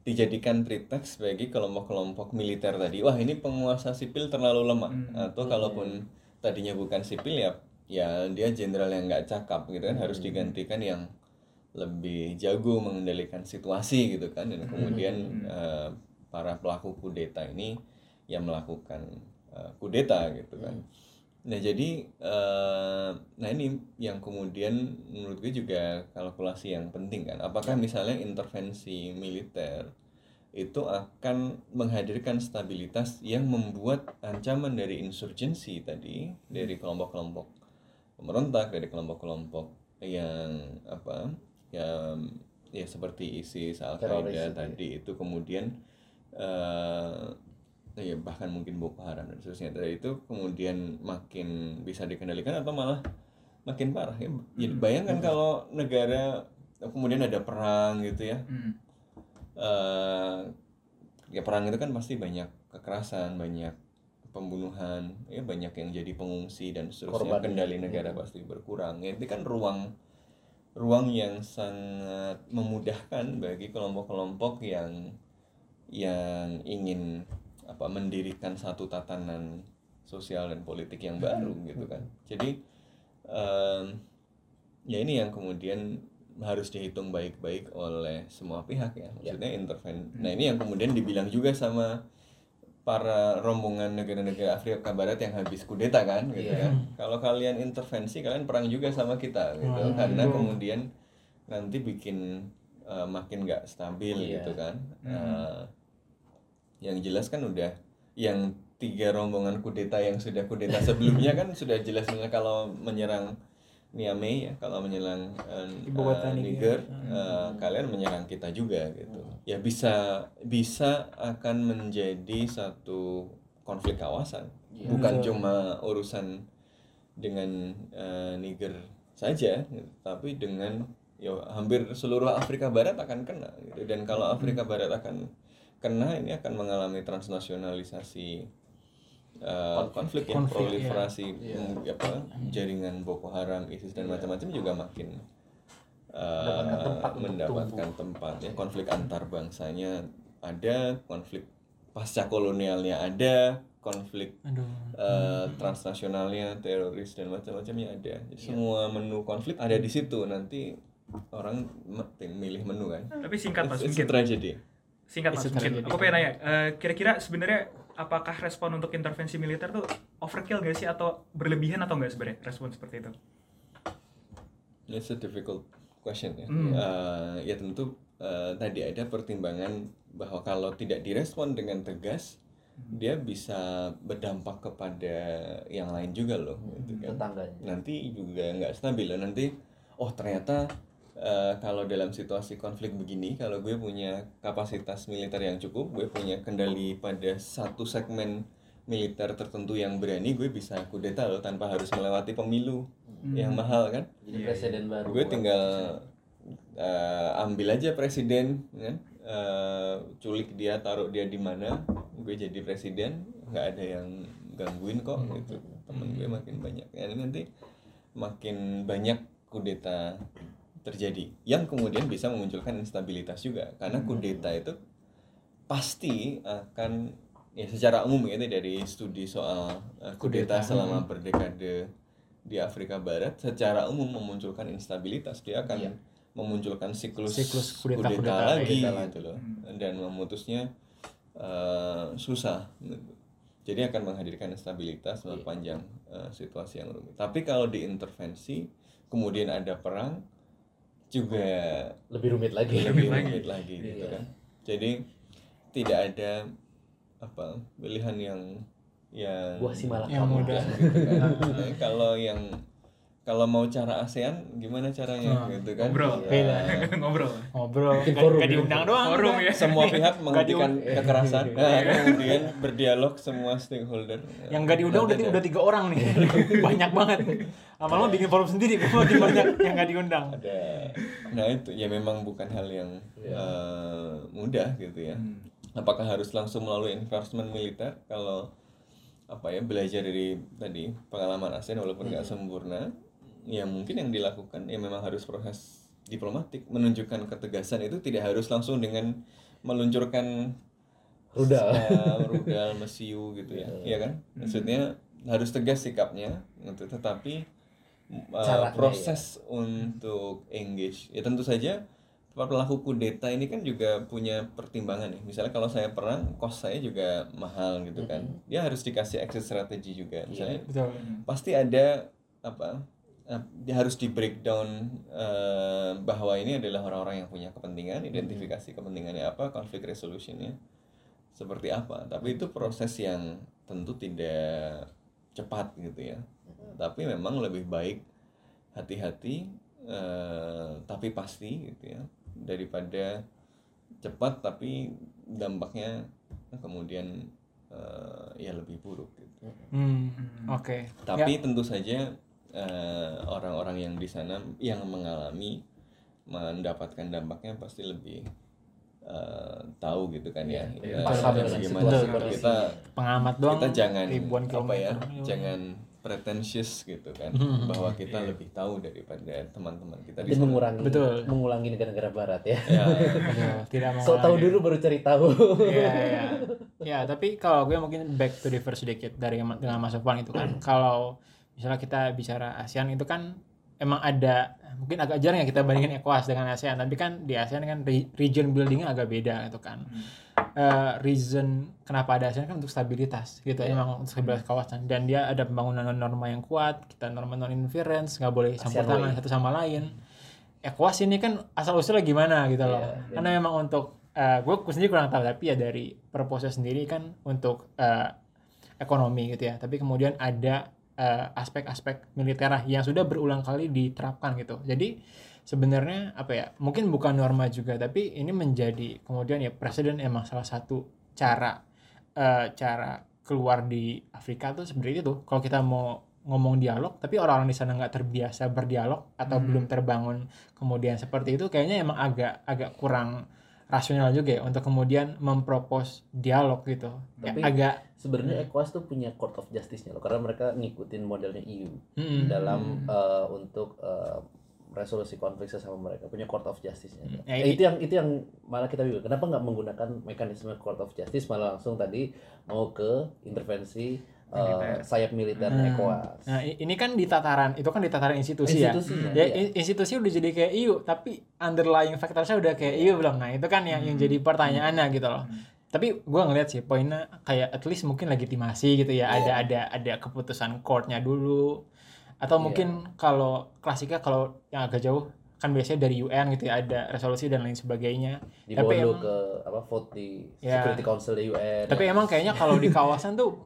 dijadikan pretext bagi kelompok-kelompok militer tadi. Wah ini penguasa sipil terlalu lemah. Atau kalaupun tadinya bukan sipil ya ya dia jenderal yang nggak cakap gitu kan harus digantikan yang lebih jago mengendalikan situasi gitu kan. Dan kemudian eh, para pelaku kudeta ini yang melakukan eh, kudeta gitu kan. Nah jadi eh, nah ini yang kemudian menurut gue juga kalkulasi yang penting kan. Apakah misalnya intervensi militer itu akan menghadirkan stabilitas yang membuat ancaman dari insurgensi tadi dari kelompok-kelompok pemberontak dari kelompok-kelompok yang apa yang ya seperti ISIS Al Qaeda ya. tadi itu kemudian eh ya bahkan mungkin Boko Haram dan seterusnya dari itu kemudian makin bisa dikendalikan atau malah makin parah ya jadi bayangkan kalau negara kemudian ada perang gitu ya Hmm. eh ya perang itu kan pasti banyak kekerasan, banyak pembunuhan, ya banyak yang jadi pengungsi dan seterusnya Korban. kendali negara pasti berkurang. Ya, itu kan ruang ruang yang sangat memudahkan bagi kelompok-kelompok yang yang ingin apa mendirikan satu tatanan sosial dan politik yang baru gitu kan. Jadi em, ya ini yang kemudian harus dihitung baik-baik oleh semua pihak ya. Maksudnya interven nah ini yang kemudian dibilang juga sama para rombongan negara-negara Afrika Barat yang habis kudeta kan gitu Iya. kan. Kalau kalian intervensi kalian perang juga sama kita gitu. Karena kemudian nanti bikin eh, makin nggak stabil Iya. gitu kan. Eh, yang jelas kan udah yang tiga rombongan kudeta yang sudah kudeta sebelumnya kan sudah jelas kalau menyerang Niamey ya kalau menyerang Ibu kota eh, Niger. Niger eh, kalian menyerang kita juga gitu ya bisa bisa akan menjadi satu konflik kawasan. Iya. bukan cuma urusan dengan eh, Niger saja gitu, tapi dengan ya hampir seluruh Afrika Barat akan kena gitu. Dan kalau Afrika Barat akan kena ini akan mengalami transnasionalisasi eh, konflik, ya Konflik, proliferasi mm, apa jaringan Boko Haram ISIS dan macam-macam juga makin Mendapatkan tempat untuk mendapatkan tempat ya konflik antar bangsanya ada konflik pasca kolonialnya ada konflik Aduh. eh, transnasionalnya teroris dan macam-macamnya ada Jadi semua menu konflik ada di situ nanti orang milih menu kan Tapi singkat mas mungkin. a tragedy Singkat mas mungkin. tragedi. Aku pengen nanya, eh, kira-kira sebenarnya apakah respon untuk intervensi militer tuh overkill gak sih atau berlebihan atau enggak sebenarnya respon seperti itu? It's a difficult question ya. Hmm. Eh, ya tentu eh, tadi ada pertimbangan bahwa kalau tidak direspon dengan tegas, dia bisa berdampak kepada yang lain juga loh. Gitu kan. tetangganya Nanti juga nggak stabil loh. Nanti, oh ternyata eh, kalau dalam situasi konflik begini, kalau gue punya kapasitas militer yang cukup, gue punya kendali pada satu segmen militer tertentu yang berani, gue bisa kudeta loh tanpa harus melewati pemilu. Yang mahal kan? Jadi presiden baru gue tinggal eh, ambil aja presiden kan? Eh, culik dia taruh dia di mana gue jadi presiden. Nggak ada yang gangguin kok gitu. Temen gue makin banyak. Ya nanti makin banyak kudeta terjadi. Yang kemudian bisa memunculkan instabilitas juga. Karena kudeta itu pasti akan ya secara umum ya dari studi soal uh, kudeta selama berdekade di Afrika Barat secara umum memunculkan instabilitas. Dia akan Iya. memunculkan siklus, Siklus kudeta, kudeta-kudeta lagi kudeta gitu loh. Dan memutusnya uh, susah. Jadi akan menghadirkan instabilitas memperpanjang uh, situasi yang rumit. Tapi kalau diintervensi kemudian ada perang juga lebih rumit lagi. Lebih rumit lagi gitu Iya. kan. Jadi tidak ada apa pilihan yang yang buah si malakama Yang mudah. gitu kan. Nah, kalau yang kalau mau cara ASEAN gimana caranya Nah, gitu kan? ngobrol. Beda. ngobrol. Ngobrol. Bikin gak, forum. gak diundang doang. Forum ya. Semua pihak menghentikan kekerasan. Nah, kemudian berdialog semua stakeholder. Yang gak diundang udah, udah tiga orang nih. Banyak banget. Lama-lama bikin forum sendiri makin banyak yang gak diundang. Ada. Nah itu ya memang bukan hal yang eh, mudah gitu ya apakah harus langsung melalui enforcement militer kalau apa ya belajar dari tadi pengalaman ASEAN walaupun nggak sempurna? Ya mungkin yang dilakukan ya memang harus proses diplomatik. Menunjukkan ketegasan itu tidak harus langsung dengan meluncurkan Rudal. rudal mesiu gitu ya. Iya. Kan? Maksudnya harus tegas sikapnya gitu. Tetapi uh, Caranya, proses untuk engage ya tentu saja pelaku kudeta ini kan juga punya pertimbangan nih. Misalnya kalau saya perang cost saya juga mahal gitu kan. Dia harus dikasih exit strategi juga. Misalnya betul. pasti ada apa eh, dia harus di breakdown eh, bahwa ini adalah orang-orang yang punya kepentingan identifikasi kepentingannya apa konflik resolutionnya seperti apa. Tapi itu proses yang tentu tidak cepat gitu ya. Tapi memang lebih baik hati-hati eh, tapi pasti gitu ya daripada cepat tapi dampaknya kemudian eh, ya lebih buruk gitu. Hmm, oke. Tapi tentu saja eh, orang-orang yang di sana yang mengalami mendapatkan dampaknya pasti lebih eh, tahu gitu kan ya, paham dengan bagaimana situasi sih kondisi. kita pengamat doang kita jangan ribuan apa ya jangan pretentious gitu kan bahwa kita lebih tahu daripada teman-teman kita di mengurangi Betul. mengulangi negara-negara barat ya. ya, Betul, tidak mau So tahu dulu baru cari tahu. Iya, iya. Ya, tapi kalau gue mungkin back to reverse sedikit dari yang- dengan Mas Sofwan itu kan. kalau misalnya kita bicara ASEAN itu kan emang ada mungkin agak jarang ya kita bandingin ECOWAS dengan ASEAN, tapi kan di ASEAN kan re- region buildingnya agak beda gitu kan. Eh, reason kenapa ada ASEAN kan untuk stabilitas gitu emang untuk stabilitas kawasan. Dan dia ada pembangunan norma yang kuat kita norma non interference nggak boleh campur tangan satu sama lain. ECOWAS ini kan asal usulnya gimana gitu loh. Iya, karena memang untuk eh, gue sendiri kurang tahu tapi ya dari purpose sendiri kan untuk eh, ekonomi gitu ya. Tapi kemudian ada aspek-aspek militer yang sudah berulang kali diterapkan gitu. Jadi sebenarnya apa ya mungkin bukan norma juga tapi ini menjadi kemudian ya presiden emang salah satu cara eh, cara keluar di Afrika tuh seperti itu. Kalau kita mau ngomong dialog tapi orang-orang di sana nggak terbiasa berdialog atau belum terbangun kemudian seperti itu kayaknya emang agak agak kurang rasional juga ya untuk kemudian mempropos dialog gitu. Ya, Tapi- agak Sebenarnya ECOWAS tuh punya Court of Justice-nya loh karena mereka ngikutin modelnya EU mm, dalam eh, untuk eh, resolusi konflik sesama mereka punya Court of Justice-nya. Hmm. Ya, Eh, itu yang itu yang malah kita bingung. Kenapa nggak menggunakan mekanisme Court of Justice malah langsung tadi mau ke intervensi eh, Militer. sayap militer Hmm. ECOWAS. Nah, ini kan di tataran itu kan di tataran institusi, Institusinya, ya. Ya, iya. in- institusi udah jadi kayak EU, tapi underlying factorsnya udah kayak EU belum. Nah, itu kan yang yang jadi pertanyaannya gitu loh. Tapi gua ngeliat sih poinnya kayak at least mungkin legitimasi gitu ya. Ada ada ada keputusan courtnya dulu. Atau Iya. mungkin kalau klasiknya kalau yang agak jauh kan biasanya dari UN gitu ya ada resolusi dan lain sebagainya. Dibawa Tapi emang- ke apa vote di Ya. Security Council di UN. Tapi emang kayaknya kalau di kawasan tuh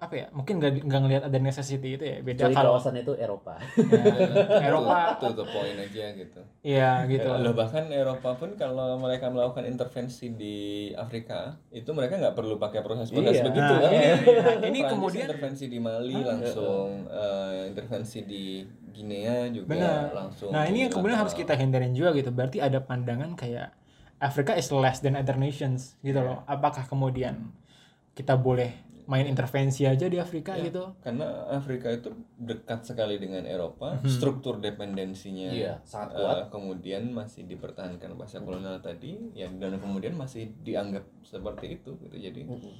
apa ya? Mungkin nggak nggak ngelihat ada necessity itu ya. Beda Kecuali kalau kawasan itu Eropa. ya, Eropa to, to the point aja gitu Iya gitu. Loh bahkan Eropa pun kalau mereka melakukan intervensi di Afrika itu mereka nggak perlu pakai proses proses Iya. begitu Nah, kan? ini- nah, ini Prancis kemudian- intervensi di Mali langsung eh, intervensi di Guinea juga Benar. langsung. Nah ini yang kemudian harus kita hindarin juga gitu. Berarti ada pandangan kayak Afrika is less than other nations gitu loh. Apakah kemudian kita boleh main intervensi aja di Afrika Ya, gitu karena Afrika itu dekat sekali dengan Eropa, struktur dependensinya Iya, sangat kuat. kemudian masih dipertahankan pasca kolonial tadi, ya dan kemudian masih dianggap seperti itu gitu. Jadi Mm-mm.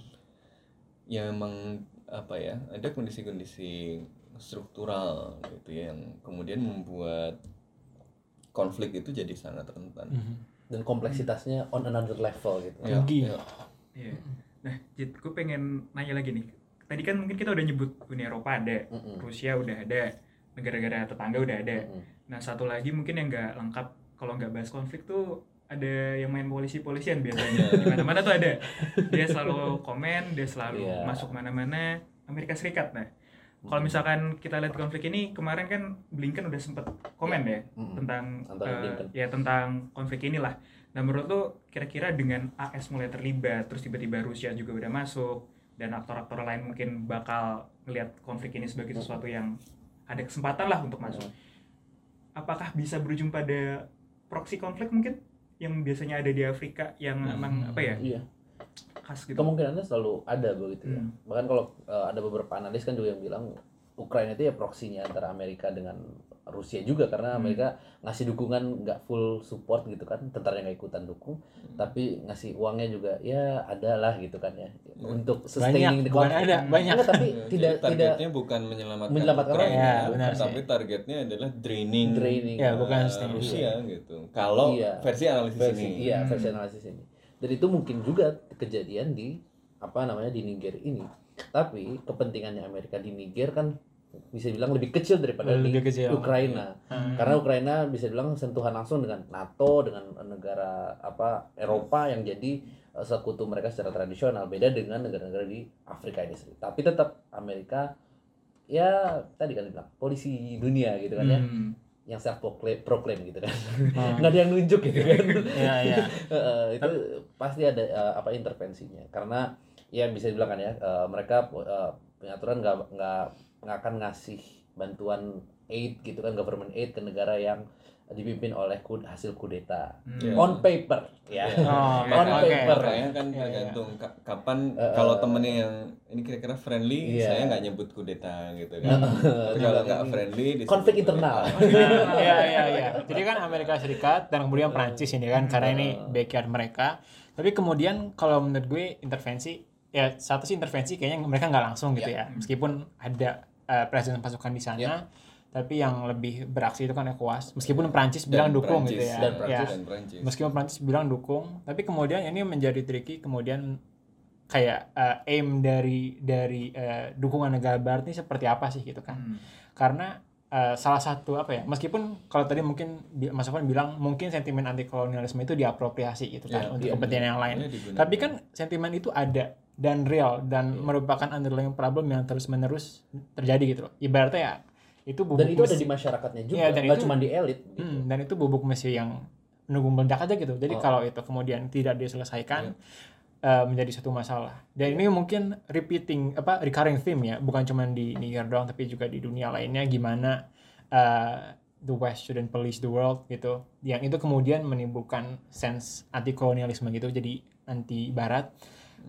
ya memang apa ya ada kondisi-kondisi struktural gitu ya, yang kemudian membuat konflik itu jadi sangat rentan. dan kompleksitasnya on another level gitu Ya, Tinggi. ya. Iya. Nah, Jit, gue pengen nanya lagi nih. Tadi kan mungkin kita udah nyebut Uni Eropa ada, Mm-mm. Rusia udah ada, negara-negara tetangga udah ada. Mm-mm. Nah, satu lagi mungkin yang nggak lengkap kalau nggak bahas konflik tuh ada yang main polisi-polisian biasanya. Di mana-mana tuh ada. Dia selalu komen, dia selalu Iya. masuk mana-mana. Amerika Serikat. Nah, kalau misalkan kita lihat konflik ini kemarin kan Blinken udah sempet komen ya Mm-mm. tentang Antara Blinken. ya tentang konflik inilah. Nah menurut lo kira-kira dengan AS mulai terlibat terus tiba-tiba Rusia juga udah masuk dan aktor-aktor lain mungkin bakal ngelihat konflik ini sebagai sesuatu yang ada kesempatan lah untuk masuk. Apakah bisa berujung pada proxy konflik mungkin yang biasanya ada di Afrika yang memang apa ya iya khas gitu. kemungkinannya selalu ada begitu ya Hmm. bahkan kalau eh, ada beberapa analis kan juga yang bilang Ukraina itu ya proksinya antara Amerika dengan Rusia juga karena Hmm. Amerika ngasih dukungan nggak full support gitu kan tentaranya nggak ikutan dukung Hmm. tapi ngasih uangnya juga ya ada lah gitu kan ya untuk banyak sustaining the bukan conflict. ada banyak Enggak, tapi Ya, tidak jadi tidak targetnya bukan menyelamatkan, menyelamatkan Ukraina. Ya, benar tapi sih. targetnya adalah draining, draining Ya, bukan sustainable. Rusia gitu. Kalau Iya. versi analisis versi ini. iya Hmm. versi analisis ini dan itu mungkin juga kejadian di apa namanya di Niger ini tapi kepentingannya Amerika di Niger kan bisa bilang lebih kecil daripada Lebih di kecil. Ukraina Hmm. karena Ukraina bisa bilang sentuhan langsung dengan NATO dengan negara apa Eropa yang jadi eh, sekutu mereka secara tradisional beda dengan negara-negara di Afrika ini sendiri tapi tetap Amerika ya tadi kan bilang polisi dunia gitu kan ya Hmm. yang self proclaim, proclaim gitu kan Hmm. nggak ada yang nunjuk gitu kan Iya, iya. Eh, itu pasti ada eh, apa intervensinya karena ya bisa dibilang kan ya eh, mereka eh, punya aturan nggak nggak nggak akan ngasih bantuan aid gitu kan government aid ke negara yang dipimpin oleh kud, hasil kudeta Hmm. Iya. on paper ya Oh, on Oke, paper Makanya kan Iya, iya. tergantung ka- kapan Eh, kalau eh. temennya yang ini kira-kira friendly, Iya. saya nggak nyebut kudeta gitu kan. Tapi kalau nggak friendly, konflik internal Nah, iya iya iya. Jadi kan Amerika Serikat dan kemudian Prancis ini kan karena ini Hmm. backyard mereka. Tapi kemudian kalau menurut gue intervensi ya satu sih intervensi kayaknya mereka nggak langsung gitu ya. Meskipun ada eh, presiden pasukan di sana, Ya. tapi yang lebih beraksi itu kan ECOWAS. Meskipun Prancis bilang Dan dukung Prancis, gitu ya. dan Ya. Prancis. Dan Prancis. Meskipun Prancis bilang dukung, tapi kemudian ini menjadi tricky kemudian kayak eh, aim dari dari eh, dukungan negara barat ini seperti apa sih gitu kan Hmm. karena eh, salah satu apa ya meskipun kalau tadi mungkin Mas Sofwan bilang mungkin sentimen anti kolonialisme itu diapropriasi gitu kan Iya, untuk iya, kepentingan yang lain digunakan. tapi kan sentimen itu ada dan real dan merupakan underlying problem yang terus menerus terjadi gitu loh ibaratnya ya itu bubuk dan itu ada mesi- di masyarakatnya juga Iya, dan nggak itu- cuma di elit gitu. Hmm, dan itu bubuk mesi yang nunggu meledak aja gitu. Jadi Oh. kalau itu kemudian tidak diselesaikan Iya. Eh, menjadi satu masalah. Dan ini mungkin repeating apa recurring theme ya, bukan cuma di Niger doang tapi juga di dunia lainnya gimana eh, the West shouldn't police the world gitu. Yang itu kemudian menimbulkan sense anti kolonialisme gitu, jadi anti barat.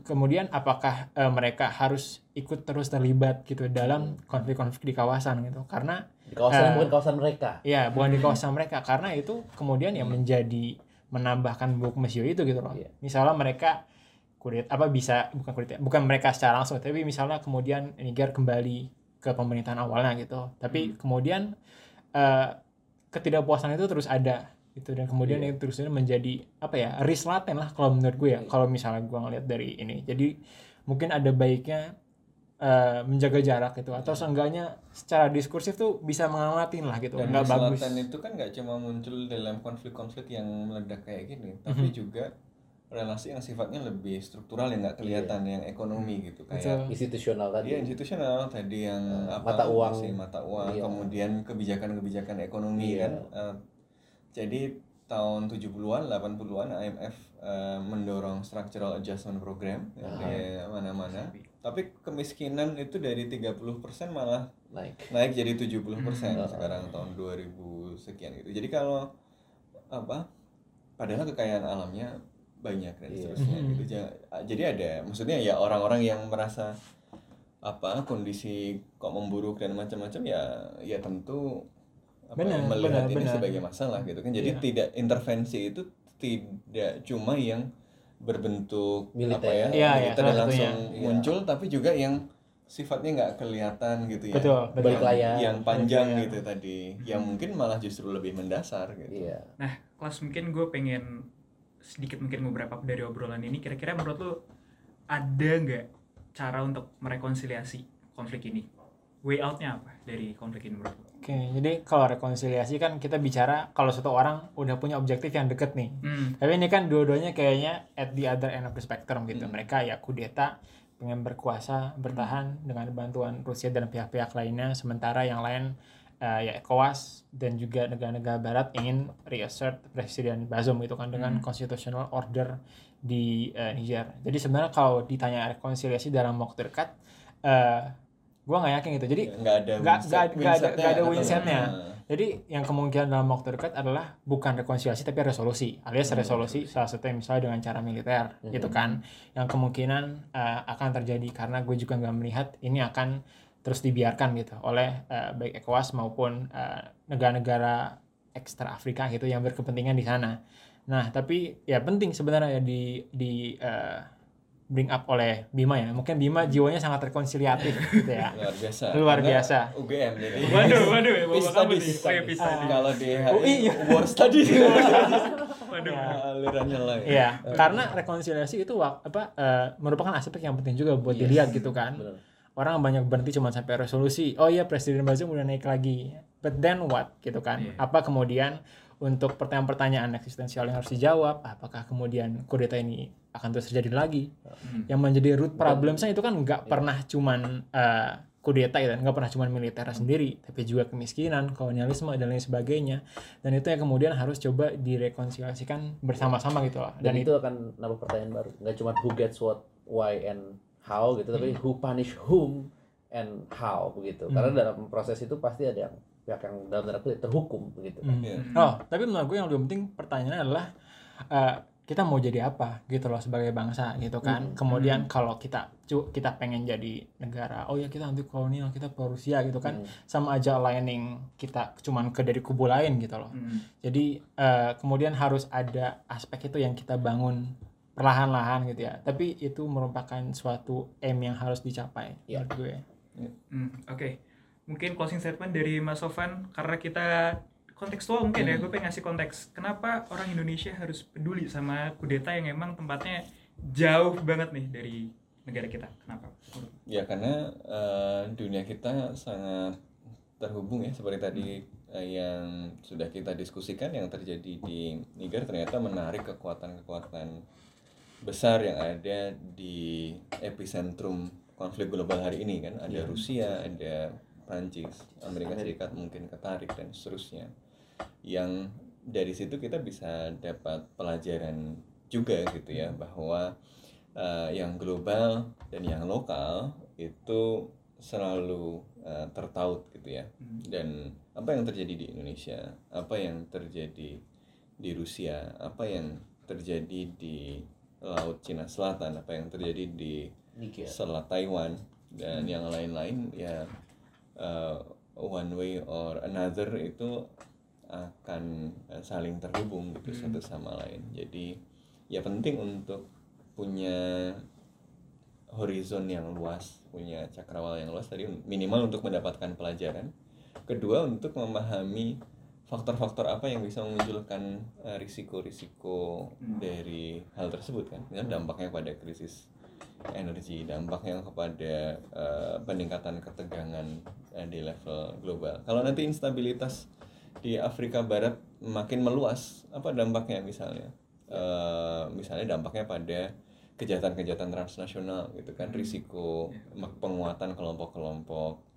Kemudian apakah eh, mereka harus ikut terus terlibat gitu dalam konflik-konflik di kawasan gitu? Karena di kawasan Eh, bukan kawasan mereka Ya, bukan di kawasan mereka karena itu kemudian yang menjadi menambahkan buk mesio itu gitu loh. Iya. Misalnya mereka kudet apa bisa bukan kudet bukan mereka secara langsung tapi misalnya kemudian Niger kembali ke pemerintahan awalnya gitu. Tapi kemudian eh, ketidakpuasan itu terus ada gitu dan kemudian Iya. itu terus menjadi apa ya risk laten lah kalau menurut gue ya Iya. kalau misalnya gue ngeliat dari ini jadi mungkin ada baiknya eh, menjaga jarak gitu atau seenggaknya secara diskursif tuh bisa mengamatin lah gitu dan nggak bagus itu kan nggak cuma muncul dalam konflik-konflik yang meledak kayak gini, tapi Mhm. juga relasi yang sifatnya lebih struktural yang nggak kelihatan, yang ekonomi gitu Betul. kayak institusional tadi Iya institusional tadi yang Eh, apa, mata uang. si mata uang, Iya. kemudian kebijakan-kebijakan ekonomi Iya. kan. Eh, jadi tahun 70-an, 80-an IMF eh, mendorong structural adjustment program ya, Ah. di mana-mana. Tapi kemiskinan itu dari 30% malah naik naik jadi 70% Hmm. sekarang tahun 2000 sekian gitu. Jadi kalau apa? Padahal kekayaan alamnya banyak dan Iya. seterusnya Mhm. gitu. Ja- Jadi ada maksudnya ya orang-orang yang merasa apa kondisi kok memburuk dan macam-macam ya ya tentu apa Benar, ya, melihat benar, ini benar. sebagai masalah gitu kan jadi Iya. tidak intervensi itu tidak cuma yang berbentuk Militer. apa ya, Iya, iya, militer dan langsung. Iya. muncul tapi juga yang sifatnya nggak kelihatan gitu ya Betul, betul. Balik layar. yang panjang layar. gitu tadi yang mungkin malah justru lebih mendasar gitu Iya. Nah, kelas mungkin gue pengen sedikit mungkin beberapa dari obrolan ini. Kira-kira menurut lu ada nggak cara untuk merekonsiliasi konflik ini? Way outnya apa dari konflik ini menurut lu? Oke, jadi kalau rekonsiliasi kan kita bicara kalau satu orang udah punya objektif yang deket nih. Hmm, Tapi ini kan dua-duanya kayaknya at the other end of the spectrum gitu. Hmm. Mereka ya kudeta, pengen berkuasa, bertahan dengan bantuan Rusia dan pihak-pihak lainnya. Sementara yang lain eh, ya ECOWAS dan juga negara-negara Barat ingin reassert Presiden Bazoum gitu kan dengan Hmm. constitutional order di eh, Niger. Jadi sebenarnya kalau ditanya rekonsiliasi dalam waktu dekat, eh gue nggak yakin gitu. Jadi nggak ada nggak- ada- nggak Jadi yang kemungkinan dalam waktu dekat adalah bukan rekonsiliasi tapi resolusi, alias Hmm, resolusi salah satunya misalnya dengan cara militer Hmm. gitu kan, yang kemungkinan eh, akan terjadi karena gue juga nggak melihat ini akan terus dibiarkan gitu oleh eh, baik ECOWAS maupun eh, negara-negara ekstra Afrika gitu yang berkepentingan di sana. Nah tapi ya penting sebenarnya ya di di eh, bring up oleh Bima ya, mungkin Bima jiwanya sangat rekonsiliatif gitu ya. luar biasa Luar Karena biasa. UGM jadi Waduh, waduh, ya, Peace kamu studies. Oh, iya, peace studies. kalau di iya. war studies Waduh. Ya. alirannya lain Iya, karena rekonsiliasi itu wak- apa eh, merupakan aspek yang penting juga buat Yes. dilihat gitu kan. Benar. Orang banyak berhenti cuma sampai resolusi. Oh iya Presiden Bazoum udah naik lagi. But then what gitu kan? Iya. Apa kemudian untuk pertanyaan-pertanyaan eksistensial yang harus dijawab, apakah kemudian kudeta ini akan terus terjadi lagi? Hmm. Yang menjadi root problemsnya itu kan nggak pernah cuman eh, kudeta ya, nggak pernah cuman militer sendiri, tapi juga kemiskinan, kolonialisme dan lain sebagainya. Dan itu yang kemudian harus coba direkonsiliasikan bersama-sama gitu loh. Dan, itu akan nambah pertanyaan baru. Nggak cuma who gets what, why, and how gitu, tapi who punish whom and how begitu. Hmm. Karena dalam proses itu pasti ada yang pihak yang dalam tanda kutip terhukum begitu. Hmm. Iya. Oh, tapi menurut gue yang lebih penting pertanyaannya adalah eh, kita mau jadi apa gitu loh sebagai bangsa gitu kan. Hmm. Kemudian kalau kita cu- kita pengen jadi negara, oh ya kita anti kolonial, kita pro Rusia gitu kan. Hmm. Sama aja aligning kita cuman ke dari kubu lain gitu loh. Hmm. Jadi eh, kemudian harus ada aspek itu yang kita bangun perlahan-lahan gitu ya. Tapi itu merupakan suatu aim yang harus dicapai Iya. menurut gue. Hmm, Oke, mungkin closing statement dari Mas Sofan karena kita kontekstual mungkin ya, gue pengen ngasih konteks. Kenapa orang Indonesia harus peduli sama kudeta yang emang tempatnya jauh banget nih dari negara kita? Kenapa? Ya karena eh, dunia kita sangat terhubung ya seperti tadi eh, yang sudah kita diskusikan yang terjadi di Niger ternyata menarik kekuatan-kekuatan besar yang ada di epicentrum konflik global hari ini kan. Ada Rusia, ada Prancis, Amerika Serikat mungkin ketarik dan seterusnya. Yang dari situ kita bisa dapat pelajaran juga gitu ya bahwa eh, yang global dan yang lokal itu selalu eh, tertaut gitu ya. Dan apa yang terjadi di Indonesia apa yang terjadi di Rusia apa yang terjadi di Laut Cina Selatan apa yang terjadi di Niger. Selat Taiwan dan yang lain-lain ya uh, one way or another itu akan uh, saling terhubung gitu satu sama lain. Jadi ya penting untuk punya horizon yang luas punya cakrawala yang luas tadi minimal untuk mendapatkan pelajaran. Kedua untuk memahami faktor-faktor apa yang bisa memunculkan uh, risiko-risiko dari hal tersebut kan? Misalnya dampaknya pada krisis energi dampaknya kepada uh, peningkatan ketegangan uh, di level global. Kalau nanti instabilitas di Afrika Barat makin meluas apa dampaknya misalnya? Eh, misalnya dampaknya pada kejahatan-kejahatan transnasional gitu kan? Risiko mak- penguatan kelompok-kelompok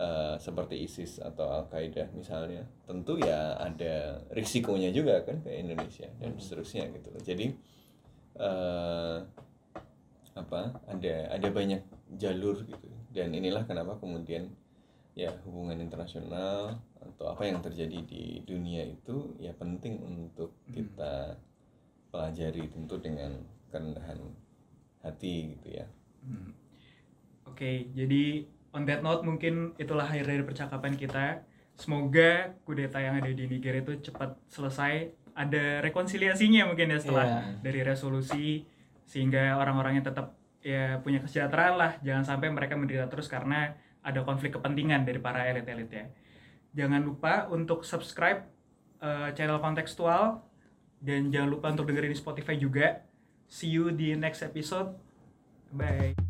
eh, seperti ISIS atau Al Qaeda misalnya tentu ya ada risikonya juga kan ke Indonesia dan seterusnya gitu loh. Jadi eh, apa ada ada banyak jalur gitu. Dan inilah kenapa kemudian ya hubungan internasional atau apa yang terjadi di dunia itu ya penting untuk kita pelajari tentu dengan kerendahan hati gitu ya. Hmm. Oke, jadi on that note mungkin itulah akhir dari percakapan kita. Semoga kudeta yang ada di Niger itu cepat selesai. Ada rekonsiliasinya mungkin ya setelah Iya. dari resolusi sehingga orang-orangnya tetap ya punya kesejahteraan lah. Jangan sampai mereka menderita terus karena ada konflik kepentingan dari para elit-elit ya. Jangan lupa untuk subscribe eh, channel kontekstual dan jangan lupa untuk dengerin di Spotify juga. See you di next episode. Bye.